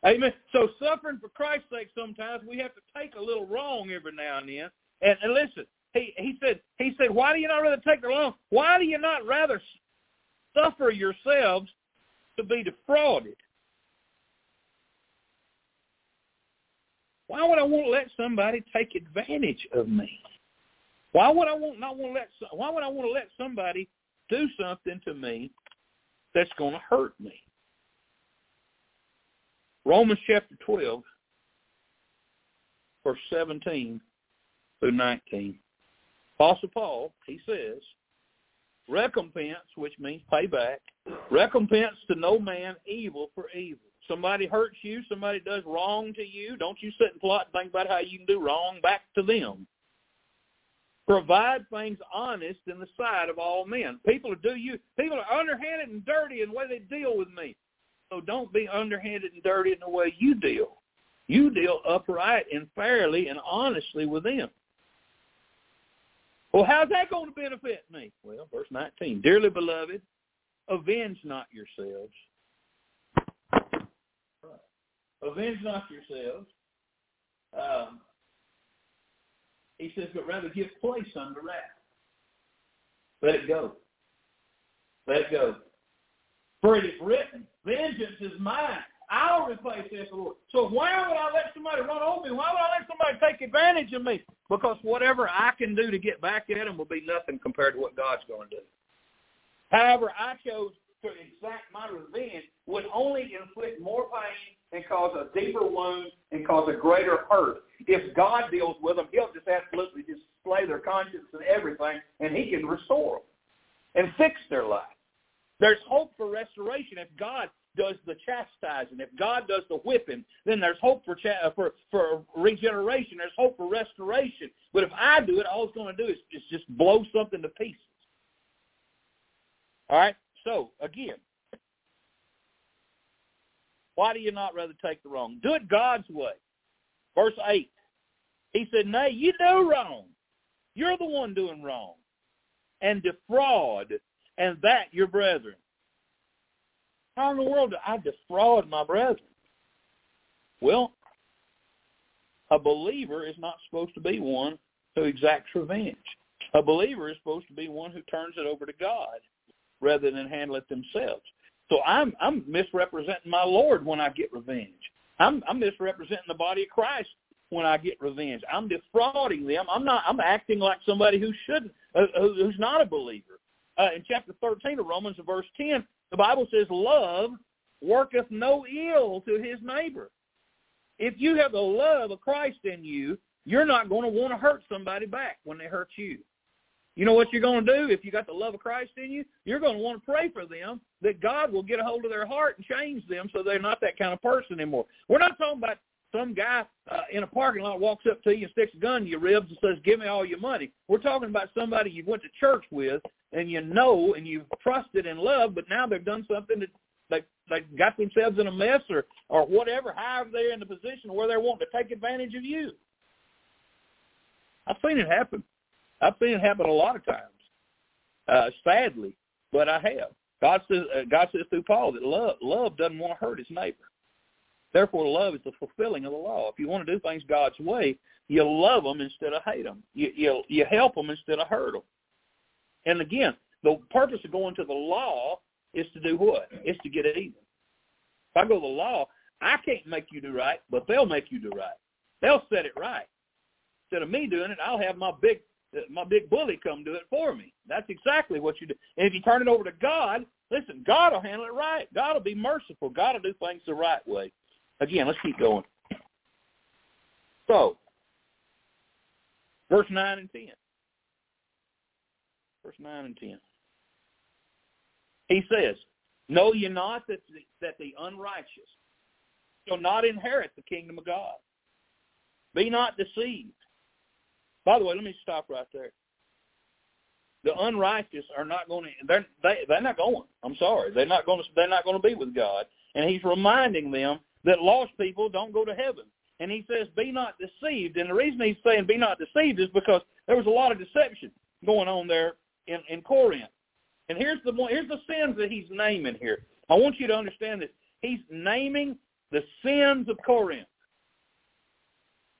Amen. So suffering for Christ's sake, sometimes we have to take a little wrong every now and then. And, and listen, he he said he said, why do you not rather take the wrong? Why do you not rather suffer yourselves to be defrauded? Why would I want to let somebody take advantage of me? Why would I want not want to let why would I want to let somebody do something to me that's going to hurt me? Romans chapter 12 verse 17 through 19. Apostle Paul, he says, recompense, which means payback, recompense to no man evil for evil somebody hurts you, somebody does wrong to you, don't you sit and plot and think about how you can do wrong back to them. Provide things honest in the sight of all men. People do you people are underhanded and dirty in the way they deal with me. So don't be underhanded and dirty in the way you deal. You deal upright and fairly and honestly with them. Well, how's that going to benefit me? Well, verse 19. Dearly beloved, avenge not yourselves, Avenge not yourselves. Um, he says, but rather give place unto wrath. Let it go. Let it go. For it is written, vengeance is mine. I'll replace the Lord. So why would I let somebody run over me? Why would I let somebody take advantage of me because whatever I can do to get back at him will be nothing compared to what God's going to do. However, I chose to exact my revenge would only inflict more pain and cause a deeper wound and cause a greater hurt. If God deals with them, he'll just absolutely display their conscience and everything, and he can restore them and fix their life. There's hope for restoration if God does the chastising. If God does the whipping, then there's hope for cha- uh, for for regeneration. There's hope for restoration. But if I do it, all it's going to do is, is just blow something to pieces. All right. So again, why do you not rather take the wrong? Do it God's way. Verse eight. He said, "Nay, you do wrong. You're the one doing wrong, and defraud, and that your brethren." How in the world do I defraud my brethren? Well, a believer is not supposed to be one who exacts revenge. A believer is supposed to be one who turns it over to God rather than handle it themselves. So I'm I'm misrepresenting my Lord when I get revenge. I'm I'm misrepresenting the body of Christ when I get revenge. I'm defrauding them. I'm not. I'm acting like somebody who shouldn't, uh, who's not a believer. Uh, in chapter 13 of Romans, verse 10, the Bible says, "Love worketh no ill to his neighbor." If you have the love of Christ in you, you're not going to want to hurt somebody back when they hurt you. You know what you're going to do if you got the love of Christ in you? You're going to want to pray for them that God will get a hold of their heart and change them so they're not that kind of person anymore. We're not talking about some guy uh, in a parking lot walks up to you and sticks a gun to your ribs and says, "Give me all your money." We're talking about somebody you went to church with and you know and you've trusted and loved, but now they've done something that they they got themselves in a mess or or whatever. However, they're in the position where they're wanting to take advantage of you. I've seen it happen. I've seen it happen a lot of times, uh, sadly, but I have. God says, uh, God says through Paul that love, love doesn't want to hurt his neighbor. Therefore, love is the fulfilling of the law. If you want to do things God's way, you love them instead of hate them. You, you, you help them instead of hurt them. And again, the purpose of going to the law is to do what? It's to get even. If I go to the law, I can't make you do right, but they'll make you do right. They'll set it right. Instead of me doing it, I'll have my big my big bully come do it for me. That's exactly what you do. And if you turn it over to God, listen, God will handle it right. God will be merciful. God will do things the right way. Again, let's keep going. So, verse 9 and 10. Verse 9 and 10. He says, Know ye not that the, that the unrighteous shall not inherit the kingdom of God? Be not deceived. By the way, let me stop right there. The unrighteous are not going to. They're they, they're not going. I'm sorry. They're not going to. They're not going to be with God. And He's reminding them that lost people don't go to heaven. And He says, "Be not deceived." And the reason He's saying, "Be not deceived," is because there was a lot of deception going on there in in Corinth. And here's the here's the sins that He's naming here. I want you to understand this. He's naming the sins of Corinth.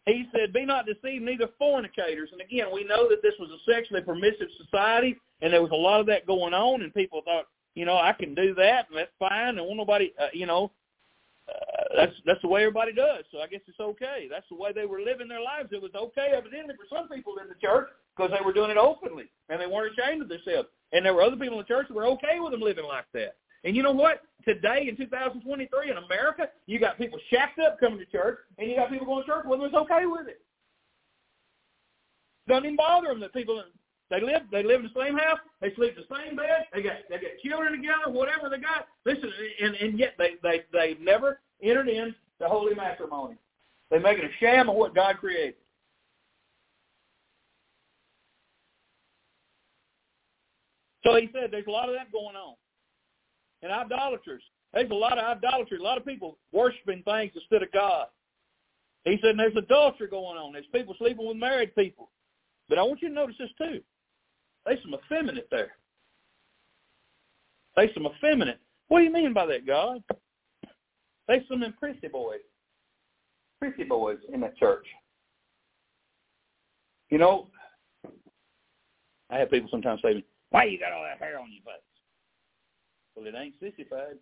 He said, be not deceived, neither fornicators. And again, we know that this was a sexually permissive society, and there was a lot of that going on, and people thought, you know, I can do that, and that's fine, and won't nobody, uh, you know, uh, that's that's the way everybody does. So I guess it's okay. That's the way they were living their lives. It was okay, evidently, for some people in the church because they were doing it openly, and they weren't ashamed of themselves. And there were other people in the church that were okay with them living like that. And you know what? Today in 2023 in America, you got people shacked up coming to church, and you got people going to church with them that's okay with it. Doesn't even bother them that people they live they live in the same house, they sleep in the same bed, they got they got children together, whatever they got. Listen, and and yet they they they've never entered in the holy matrimony. They make it a sham of what God created. So he said there's a lot of that going on and idolaters. There's a lot of idolatry, a lot of people worshiping things instead of God. He said there's adultery going on. There's people sleeping with married people. But I want you to notice this too. There's some effeminate there. There's some effeminate. What do you mean by that, God? There's some prissy boys. Prissy boys in that church. You know, I have people sometimes say to me, why you got all that hair on your face? Well, it ain't sissified.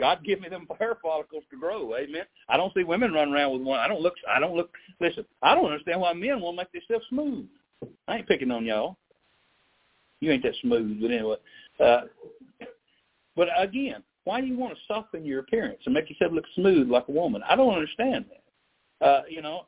God give me them (laughs) hair follicles to grow. Amen. I don't see women running around with one. I don't look. I don't look. Listen, I don't understand why men want to make themselves smooth. I ain't picking on y'all. You ain't that smooth, but anyway. Uh, but again, why do you want to soften your appearance and make yourself look smooth like a woman? I don't understand that. Uh, you know,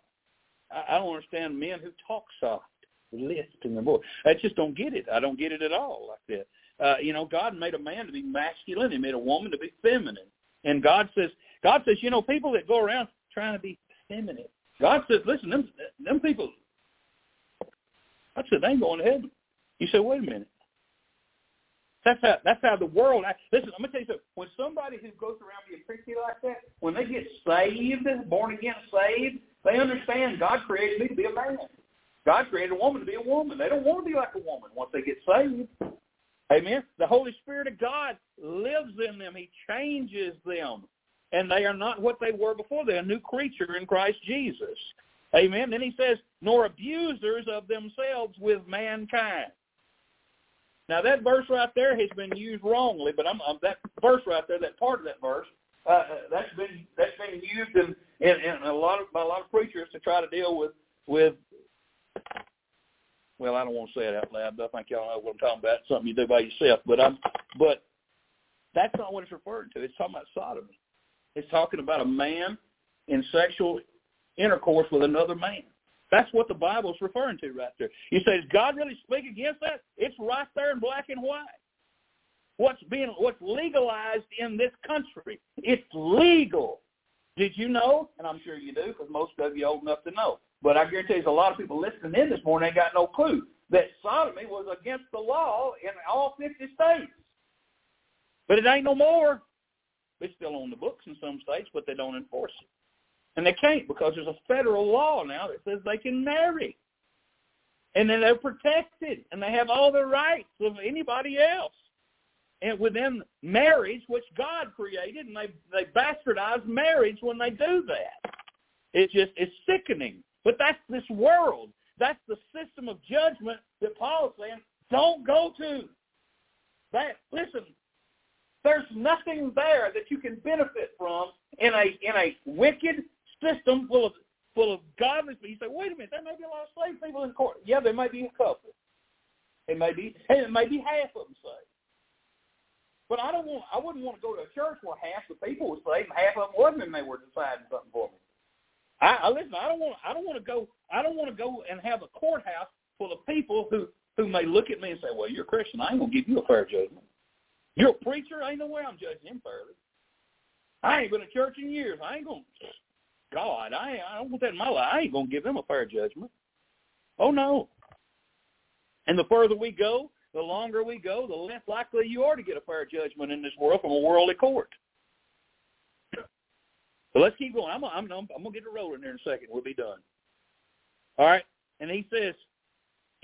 I, I don't understand men who talk soft, lisp in their voice. I just don't get it. I don't get it at all like that. Uh, you know, God made a man to be masculine. He made a woman to be feminine. And God says, God says, you know, people that go around trying to be feminine. God says, listen, them, them people, I said, they ain't going to heaven. You say, wait a minute. That's how that's how the world. Listen, I'm gonna tell you something. When somebody who goes around being prickly like that, when they get saved, born again, saved, they understand God created me to be a man. God created a woman to be a woman. They don't want to be like a woman once they get saved. Amen. The Holy Spirit of God lives in them. He changes them. And they are not what they were before. They're a new creature in Christ Jesus. Amen. Then he says, nor abusers of themselves with mankind. Now that verse right there has been used wrongly, but I'm, I'm that verse right there, that part of that verse, uh, uh that's been that's been used in, in, in a lot of by a lot of preachers to try to deal with with well, I don't want to say it out loud, but I think y'all know what I'm talking about. It's something you do by yourself. But I'm, but that's not what it's referring to. It's talking about sodomy. It's talking about a man in sexual intercourse with another man. That's what the Bible is referring to right there. You say, does God really speak against that? It's right there in black and white. What's being what's legalized in this country? It's legal. Did you know? And I'm sure you do, because most of you old enough to know. But I guarantee there's a lot of people listening in this morning ain't got no clue that sodomy was against the law in all 50 states. But it ain't no more. It's still on the books in some states, but they don't enforce it. And they can't because there's a federal law now that says they can marry. And then they're protected and they have all the rights of anybody else. And within marriage, which God created, and they they bastardize marriage when they do that. It's just it's sickening. But that's this world. That's the system of judgment that Paul is saying, don't go to. That listen, there's nothing there that you can benefit from in a in a wicked system full of full of godless people. You say, wait a minute, there may be a lot of slave people in court. Yeah, there may be a couple. It may be it may be half of them saved. But I don't want I wouldn't want to go to a church where half the people were saved and half of them wasn't and they were deciding something for me. I, I listen. I don't want. I don't want to go. I don't want to go and have a courthouse full of people who who may look at me and say, "Well, you're a Christian. I ain't gonna give you a fair judgment. You're a preacher. Ain't no way I'm judging him fairly. I ain't been to church in years. I ain't gonna. God, I I don't want that in my life. I ain't gonna give him a fair judgment. Oh no. And the further we go, the longer we go, the less likely you are to get a fair judgment in this world from a worldly court. But let's keep going. I'm I'm I'm, gonna get it rolling here in a second. We'll be done. All right. And he says,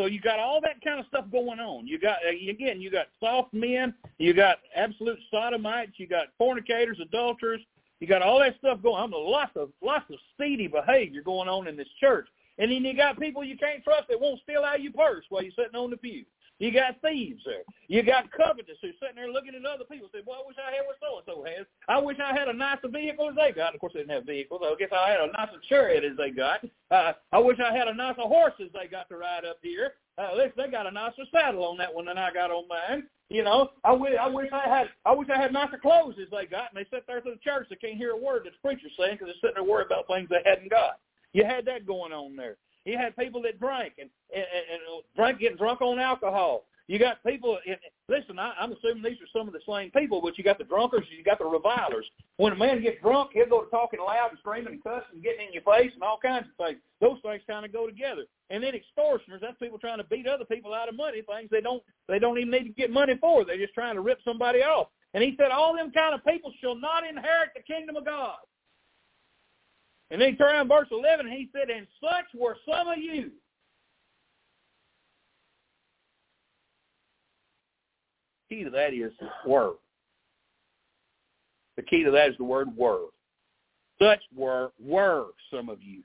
so you got all that kind of stuff going on. You got uh, again, you got soft men, you got absolute sodomites, you got fornicators, adulterers, you got all that stuff going on. Lots of lots of seedy behavior going on in this church. And then you got people you can't trust that won't steal out of your purse while you're sitting on the pew. You got thieves there. You got covetous who's sitting there looking at other people. Say, "Boy, I wish I had what so and so has. I wish I had a nicer vehicle as they got." Of course, they didn't have vehicles. I guess I had a nicer chariot as they got. Uh, I wish I had a nicer horse as they got to ride up here. Uh, at least they got a nicer saddle on that one than I got on mine. You know, I wish I wish I had I wish I had nicer clothes as they got, and they sit there through the church. They can't hear a word that the preacher's saying because they're sitting there worried about things they hadn't got. You had that going on there. You had people that drank and and, and, and drank getting drunk on alcohol. You got people. Listen, I, I'm assuming these are some of the same people, but you got the drunkards, you got the revilers. When a man gets drunk, he'll go to talking loud and screaming and cussing and getting in your face and all kinds of things. Those things kind of go together. And then extortioners, that's people trying to beat other people out of money, things they don't they don't even need to get money for. They're just trying to rip somebody off. And he said, all them kind of people shall not inherit the kingdom of God. And then he turned around verse 11 and he said, and such were some of you. The key to that is were. The key to that is the word were. Such were were some of you.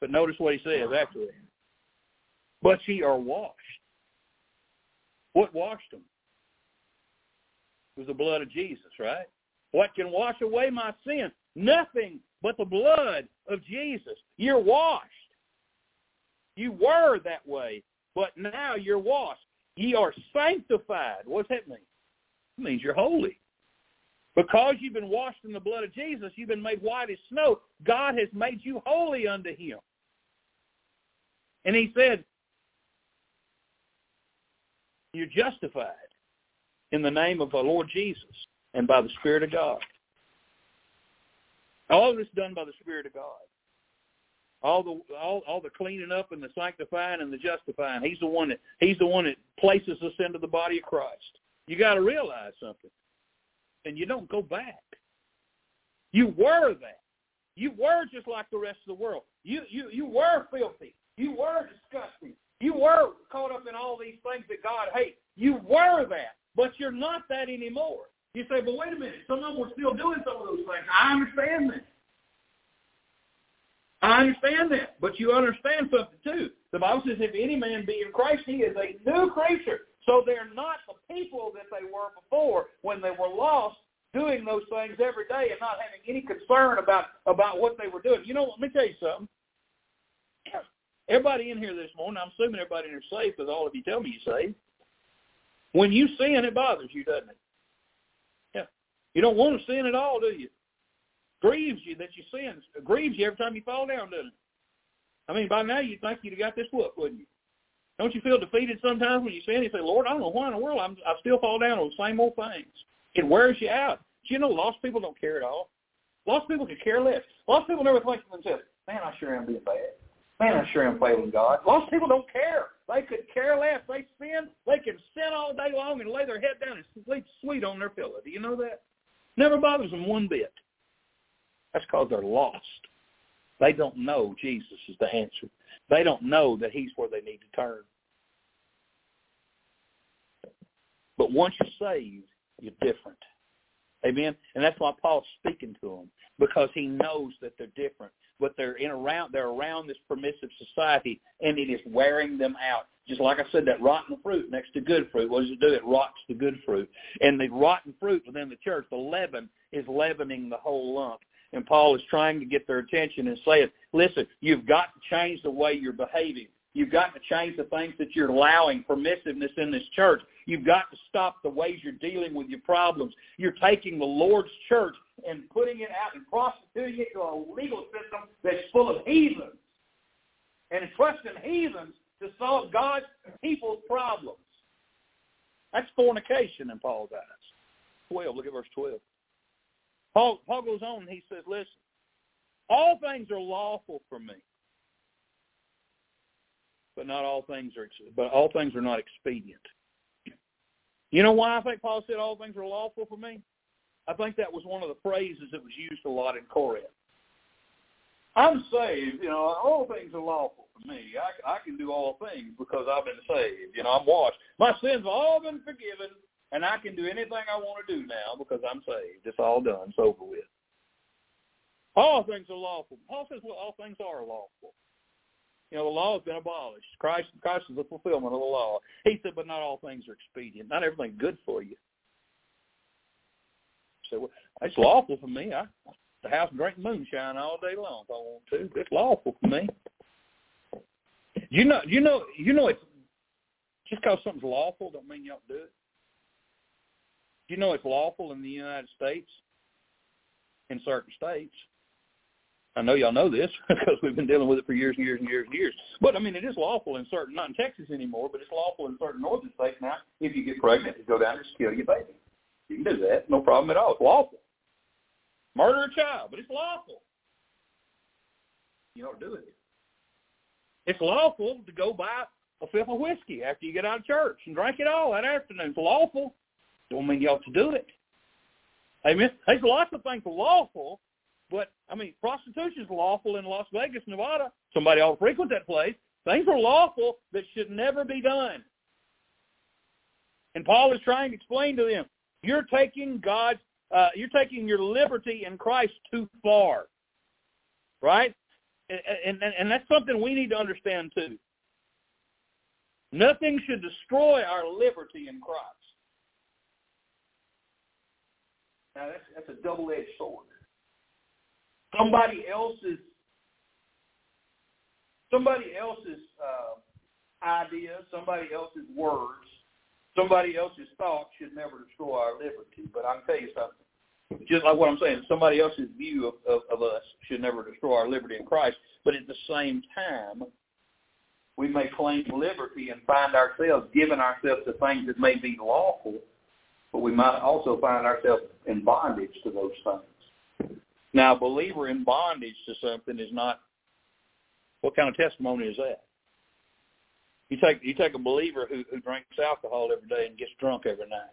But notice what he says after actually. But ye are washed. What washed them? It was the blood of Jesus, right? What can wash away my sin? Nothing but the blood of Jesus. You're washed. You were that way, but now you're washed. Ye are sanctified. What's that mean? It means you're holy. Because you've been washed in the blood of Jesus, you've been made white as snow. God has made you holy unto him. And he said, you're justified in the name of the Lord Jesus and by the Spirit of God. All of this done by the Spirit of God. All the all, all the cleaning up and the sanctifying and the justifying. He's the one that He's the one that places us into the body of Christ. You got to realize something, and you don't go back. You were that. You were just like the rest of the world. You you you were filthy. You were disgusting. You were caught up in all these things that God hates. You were that, but you're not that anymore. You say, but wait a minute, some of them were still doing some of those things. I understand that. I understand that, but you understand something too. The Bible says, if any man be in Christ, he is a new creature. So they're not the people that they were before when they were lost, doing those things every day and not having any concern about about what they were doing. You know, let me tell you something. Everybody in here this morning, I'm assuming everybody in here is safe because all of you tell me you're safe. When you sin, it bothers you, doesn't it? You don't want to sin at all, do you? Grieves you that you sin. It grieves you every time you fall down, doesn't it? I mean, by now you'd think you'd have got this whoop, wouldn't you? Don't you feel defeated sometimes when you sin? You say, Lord, I don't know why in the world I'm, I still fall down on the same old things. It wears you out. Do you know lost people don't care at all? Lost people can care less. Lost people never think to themselves, man, I sure am being bad. Man, I sure am failing God. Lost people don't care. They could care less. They sin. They can sin all day long and lay their head down and sleep sweet on their pillow. Do you know that? Never bothers them one bit. That's because they're lost. They don't know Jesus is the answer. They don't know that he's where they need to turn. But once you're saved, you're different. Amen. And that's why Paul's speaking to them because he knows that they're different but they're in around they're around this permissive society and it is wearing them out. Just like I said, that rotten fruit next to good fruit, what does it do? It rots the good fruit. And the rotten fruit within the church, the leaven, is leavening the whole lump. And Paul is trying to get their attention and saying, listen, you've got to change the way you're behaving. You've got to change the things that you're allowing permissiveness in this church. You've got to stop the ways you're dealing with your problems. You're taking the Lord's church and putting it out and prostituting it to a legal system that's full of heathens and trusting heathens to solve God's people's problems. That's fornication in Paul's eyes. 12, look at verse 12. Paul, Paul goes on and he says, listen, all things are lawful for me, but not all things are, but all things are not expedient. You know why I think Paul said all things are lawful for me? I think that was one of the phrases that was used a lot in Corinth. I'm saved, you know, all things are lawful for me. I, I can do all things because I've been saved. You know, I'm washed. My sins have all been forgiven, and I can do anything I want to do now because I'm saved. It's all done. It's over with. All things are lawful. Paul says, well, all things are lawful. You know, the law has been abolished. Christ, Christ is the fulfillment of the law. He said, but not all things are expedient. Not everything's good for you. So well, it's lawful for me. I the house and drink moonshine all day long if I want to. It's lawful for me. You know, you know, you know. It's just because something's lawful don't mean you ought to do it. You know, it's lawful in the United States, in certain states. I know y'all know this (laughs) because we've been dealing with it for years and years and years and years. But I mean, it is lawful in certain, not in Texas anymore, but it's lawful in certain northern states now. If you get pregnant, to go down and kill your baby. You can do that, no problem at all. It's lawful. Murder a child, but it's lawful. You don't do it. It's lawful to go buy a fifth of whiskey after you get out of church and drink it all that afternoon. It's lawful. Don't mean you ought to do it. Amen. There's lots of things lawful but I mean, prostitution is lawful in Las Vegas, Nevada. Somebody ought to frequent that place. Things are lawful that should never be done. And Paul is trying to explain to them, you're taking God's, uh, you're taking your liberty in Christ too far, right? And, and, and that's something we need to understand too. Nothing should destroy our liberty in Christ. Now that's that's a double-edged sword. Somebody else's somebody else's uh, idea, somebody else's words, somebody else's thoughts should never destroy our liberty. But I can tell you something. Just like what I'm saying, somebody else's view of, of, of us should never destroy our liberty in Christ. But at the same time, we may claim liberty and find ourselves giving ourselves to things that may be lawful, but we might also find ourselves in bondage to those things. Now, a believer in bondage to something is not, what kind of testimony is that? You take you take a believer who, who drinks alcohol every day and gets drunk every night,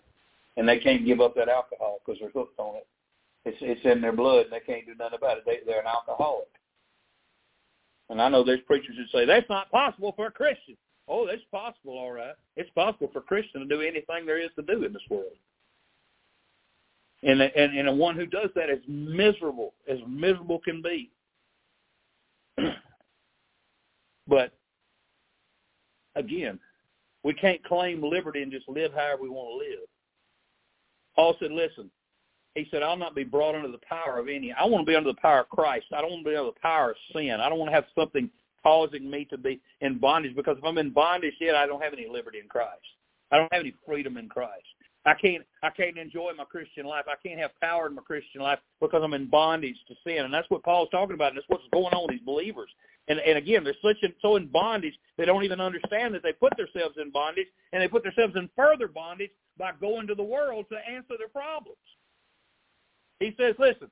and they can't give up that alcohol because they're hooked on it. It's it's in their blood, and they can't do nothing about it. They, they're an alcoholic. And I know there's preachers that say that's not possible for a Christian. Oh, it's possible, all right. It's possible for a Christian to do anything there is to do in this world. And and and one who does that is miserable, as miserable can be. (clears throat) but again, we can't claim liberty and just live however we want to live. Paul said, listen, he said, I'll not be brought under the power of any. I want to be under the power of Christ. I don't want to be under the power of sin. I don't want to have something causing me to be in bondage because if I'm in bondage yet, I don't have any liberty in Christ. I don't have any freedom in Christ. I can't I can't enjoy my Christian life. I can't have power in my Christian life because I'm in bondage to sin. And that's what Paul's talking about, and that's what's going on with these believers. And and again, they're such in, so in bondage they don't even understand that they put themselves in bondage, and they put themselves in further bondage by going to the world to answer their problems. He says, listen,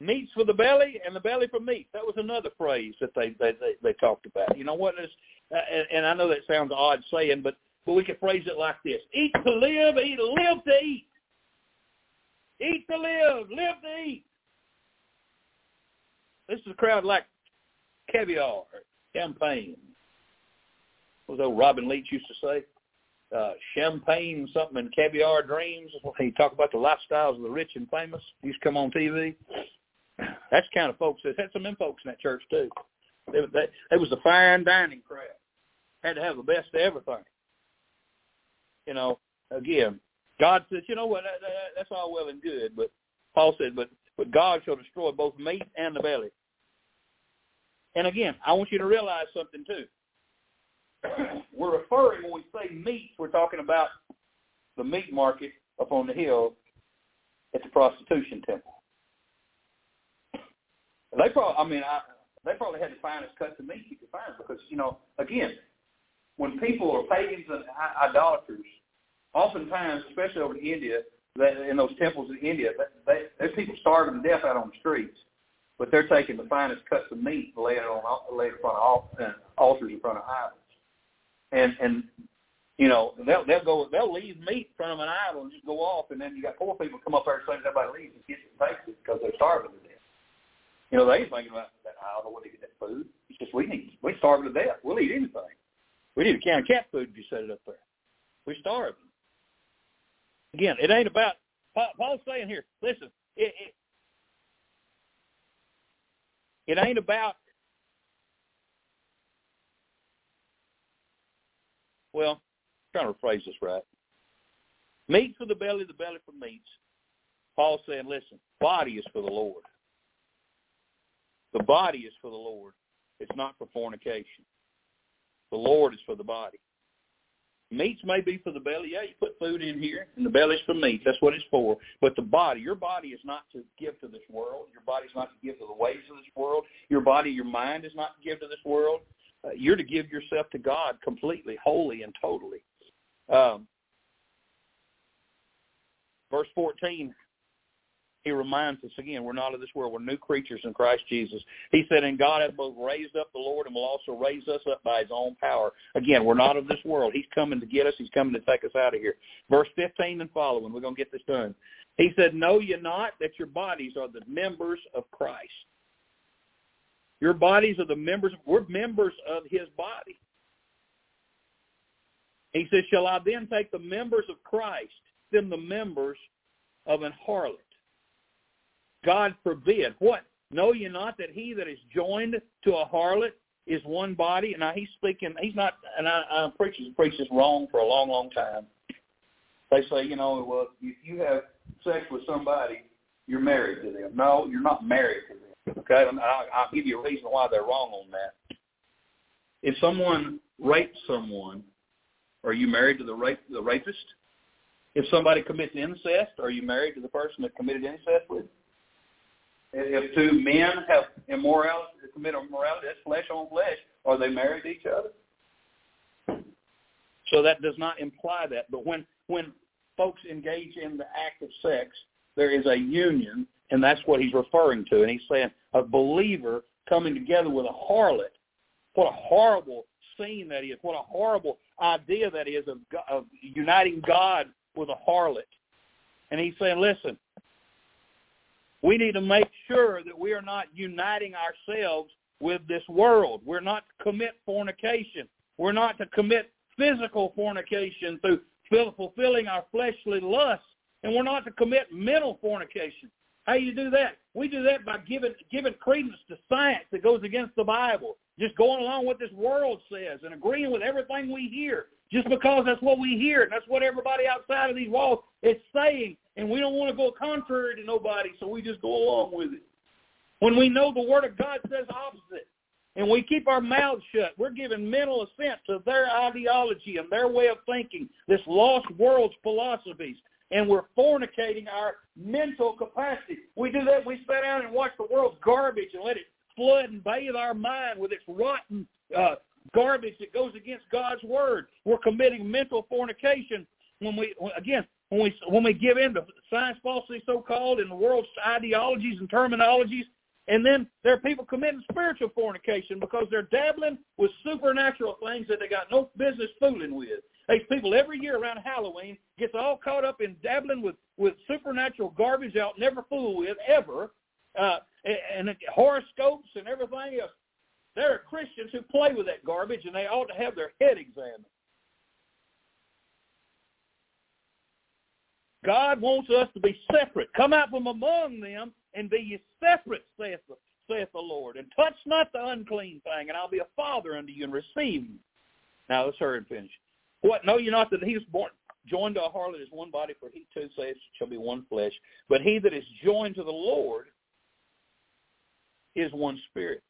meats for the belly and the belly for meat. That was another phrase that they they they, they talked about. You know what is, uh, and, and I know that sounds odd saying, but but we could phrase it like this: Eat to live, eat live to eat. Eat to live, live to eat. This is a crowd like caviar, champagne. What was old Robin Leach used to say? Uh, champagne something and caviar dreams. He talked about the lifestyles of the rich and famous. He used to come on TV. That's kind of folks. That had some men folks in that church too. They, they, it was a fine dining crowd. Had to have the best of everything. You know, again, God says, you know what? That, that, that's all well and good, but Paul said, but but God shall destroy both meat and the belly. And again, I want you to realize something too. (clears throat) we're referring when we say meats, we're talking about the meat market up on the hill at the prostitution temple. They probably, I mean, I, they probably had the finest cuts of meat you could find because, you know, again, when people are pagans and idolaters, oftentimes, especially over in India, that in those temples in India, they, there's people starving to death out on the streets, but they're taking the finest cuts of meat and laying it on laying it in front of uh, altars in front of idols and and you know they'll they'll go they'll leave meat in front of an idol and just go off, and then you got poor people come up there as soon as everybody leaves and get it and because they're starving to death. You know they ain't thinking about that idol where they get that food. It's just we need we starving to death. We'll eat anything. We need a can of cat food if you set it up there. We starving. Again, it ain't about Paul's saying here. Listen, it, it it ain't about well, I'm trying to rephrase this right. Meat for the belly, the belly for meats. Paul saying, listen, body is for the Lord. The body is for the Lord. It's not for fornication. The Lord is for the body. Meats may be for the belly. Yeah, you put food in here, and the belly's for meat. That's what it's for. But the body, your body is not to give to this world. Your body's not to give to the ways of this world. Your body, your mind is not to give to this world. Uh, you're to give yourself to God completely, wholly, and totally. Um, verse 14, he reminds us again, we're not of this world. We're new creatures in Christ Jesus. He said, and God hath both raised up the Lord and will also raise us up by his own power. Again, we're not of this world. He's coming to get us. He's coming to take us out of here. Verse 15 and following, we're going to get this done. He said, know ye not that your bodies are the members of Christ. Your bodies are the members. We're members of his body. He says, shall I then take the members of Christ, them the members of an harlot? God forbid. What? Know ye not that he that is joined to a harlot is one body? And now he's speaking, he's not, and I, I'm preaching, preached this wrong for a long, long time. They say, you know, well, if you have sex with somebody you're married to them. No, you're not married to them. Okay, and I'll, I'll give you a reason why they're wrong on that. If someone rapes someone, are you married to the rape the rapist? If somebody commits incest, are you married to the person that committed incest with? If two men have immorality, commit immorality, that's flesh on flesh. Are they married to each other? So that does not imply that. But when when folks engage in the act of sex, there is a union, and that's what he's referring to. And he's saying a believer coming together with a harlot. What a horrible scene that is. What a horrible idea that is of, of uniting God with a harlot. And he's saying, listen, we need to make sure that we are not uniting ourselves with this world. We're not to commit fornication. We're not to commit physical fornication through fulfilling our fleshly lusts, and we're not to commit mental fornication. How you do that? We do that by giving giving credence to science that goes against the Bible. Just going along with this world says and agreeing with everything we hear just because that's what we hear and that's what everybody outside of these walls is saying. And we don't want to go contrary to nobody, so we just go along with it. When we know the Word of God says opposite, and we keep our mouths shut, we're giving mental assent to their ideology and their way of thinking, this lost world's philosophies, and we're fornicating our mental capacity. We do that. We sit down and watch the world's garbage and let it flood and bathe our mind with its rotten uh, garbage that goes against God's word. We're committing mental fornication when we again when we when we give in to science falsely so called and the world's ideologies and terminologies. And then there are people committing spiritual fornication because they're dabbling with supernatural things that they got no business fooling with. These people every year around Halloween gets all caught up in dabbling with with supernatural garbage they'll never fool with ever, uh, and, horoscopes and everything else. There are Christians who play with that garbage, and they ought to have their head examined. God wants us to be separate. Come out from among them and be ye separate, saith the, saith the Lord. And touch not the unclean thing, and I'll be a father unto you and receive you. Now let's hurry and finish. What? Know you not that he was born joined to a harlot is one body, for he too saith shall be one flesh. But he that is joined to the Lord is one spirit.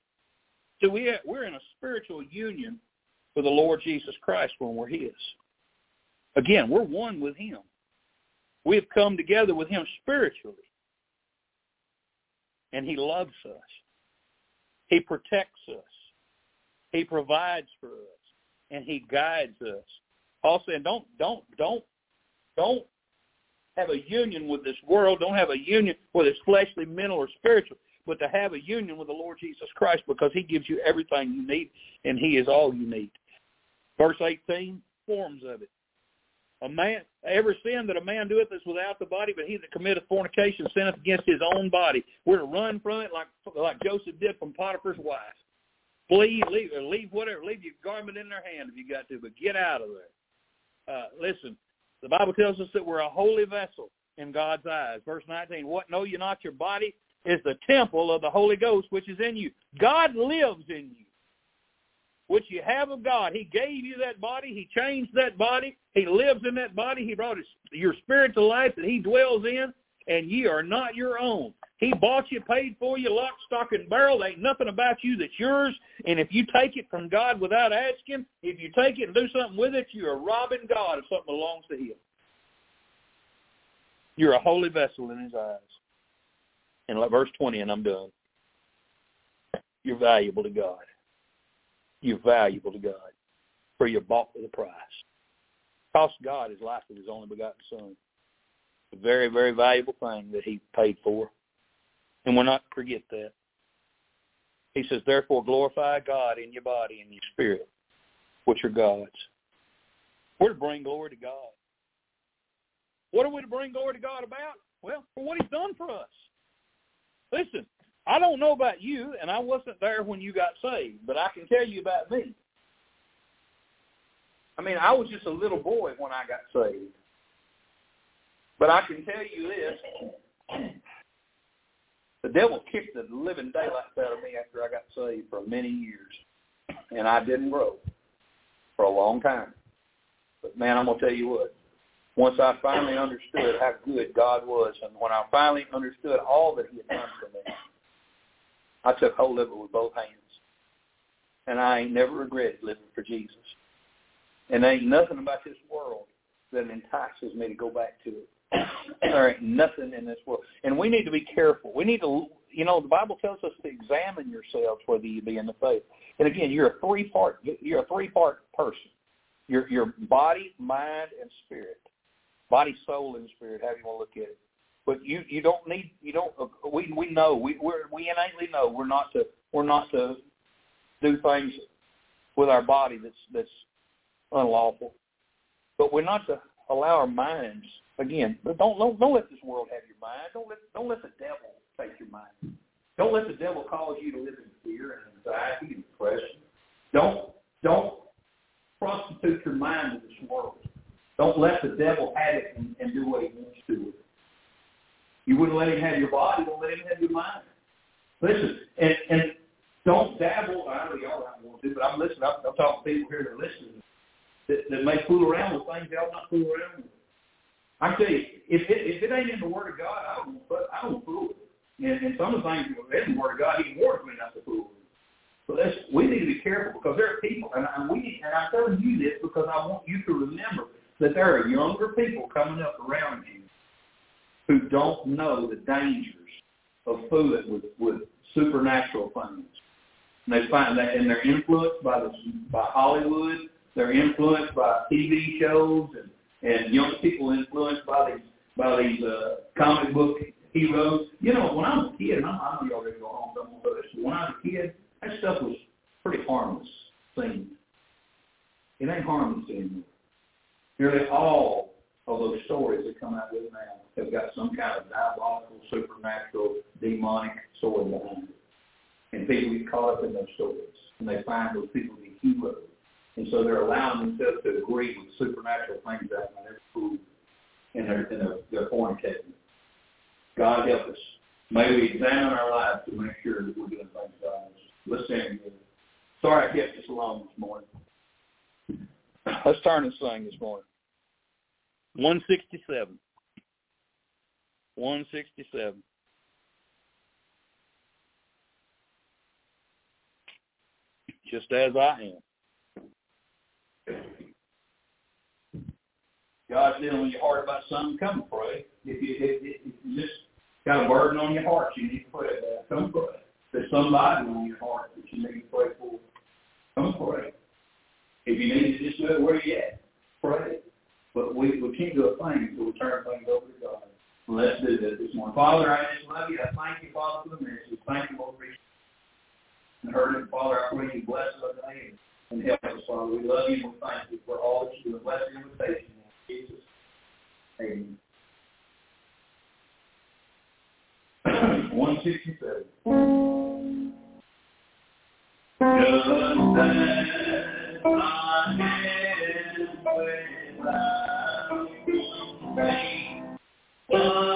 So we are, we're in a spiritual union with the Lord Jesus Christ when we're his. Again, we're one with him. We have come together with him spiritually. And he loves us. He protects us. He provides for us. And he guides us. Paul said, don't, don't, don't, don't have a union with this world. Don't have a union whether it's fleshly, mental, or spiritual but to have a union with the Lord Jesus Christ because he gives you everything you need and he is all you need. Verse 18, forms of it. A man, every sin that a man doeth is without the body, but he that committeth fornication sinneth against his own body. We're to run from it like like Joseph did from Potiphar's wife. Flee, leave, or leave whatever, leave your garment in their hand if you got to, but get out of there. Uh, listen, the Bible tells us that we're a holy vessel in God's eyes. Verse 19, what know you not your body is the temple of the Holy Ghost which is in you. God lives in you, which you have of God. He gave you that body. He changed that body. He lives in that body. He brought his, your spirit to life that he dwells in, and ye are not your own. He bought you, paid for you, lock, stock, and barrel. There ain't nothing about you that's yours. And if you take it from God without asking, if you take it and do something with it, you are robbing God if something belongs to him. You're a holy vessel in his eyes in verse 20, and I'm done. You're valuable to God. You're valuable to God. For you're bought with a price. Cost God his life of his only begotten son. A very, very valuable thing that he paid for. And we're not to forget that. He says, therefore glorify God in your body and your spirit, which are God's. We're to bring glory to God. What are we to bring glory to God about? Well, for what he's done for us. Listen, I don't know about you, and I wasn't there when you got saved, but I can tell you about me. I mean, I was just a little boy when I got saved. But I can tell you this. The devil kicked the living daylights out of me after I got saved for many years. And I didn't grow for a long time. But man, I'm going to tell you what. Once I finally understood how good God was, and when I finally understood all that He had done for me, I took hold of it with both hands. And I ain't never regretted living for Jesus. And there ain't nothing about this world that entices me to go back to it. There ain't nothing in this world. And we need to be careful. We need to, you know, the Bible tells us to examine yourselves whether you be in the faith. And again, you're a three-part, you're a three-part person. Your your body, mind, and spirit. Body, soul, and spirit. However you want to look at it. But you you don't need you don't we we know we we we innately know we're not to we're not to do things with our body that's that's unlawful. But we're not to allow our minds again. Don't don't don't let this world have your mind. Don't let don't let the devil take your mind. Don't let the devil cause you to live in fear and anxiety and depression. Don't don't prostitute your mind to this world. Don't let the devil have it and, and do what he wants to with it. You wouldn't let him have your body, don't let him have your mind. Listen, and and don't dabble. I know y'all don't want to, but I'm listening. I'm, I'm talking to people here that are listening that, that may fool around with things y'all not fool around with. I tell you, if it, if it ain't in the Word of God, I don't, but I don't fool with it. And, and some of the things in the Word of God, He warns me not to fool with. So that's we need to be careful because there are people, and, and we and I'm telling you this because I want you to remember that there are younger people coming up around you who don't know the dangers of fooling with, with supernatural things. And they find that, and they're influenced by the by Hollywood. They're influenced by TV shows, and and young people influenced by these by these uh, comic book heroes. You know, when I was a kid, and I, I know y'all ready to go home, so I'm gonna this. When I was a kid, that stuff was pretty harmless thing. It ain't harmless anymore. Nearly all of those stories that come out with now have got some kind of diabolical, supernatural, demonic story behind it. And people get caught up in those stories, and they find those people to be heroes. And so they're allowing themselves to agree with supernatural things out in their food and their, and their, their fornicating. God help us. May we examine our lives to make sure that we're doing things God. Let's stand together. Sorry I kept this long this morning. Let's turn and sing this morning. 167. 167. Just as I am. God's dealing with your heart about something, come pray. If you, if, if you just got a burden on your heart, you need to pray about Come pray. There's somebody on your heart that you need to pray for. Come pray. If you need to just it where you at, pray. But we, we can't do a thing until we turn things over to God. Let's do that this morning. Father, I just love you. I thank you, Father, for the message. Thank you, Lord, for and heard it. Father, I pray you bless us today and help us, Father. We love you and we thank you for all that you do. Bless the invitation in Jesus. Amen. (clears throat) 167. Just as I am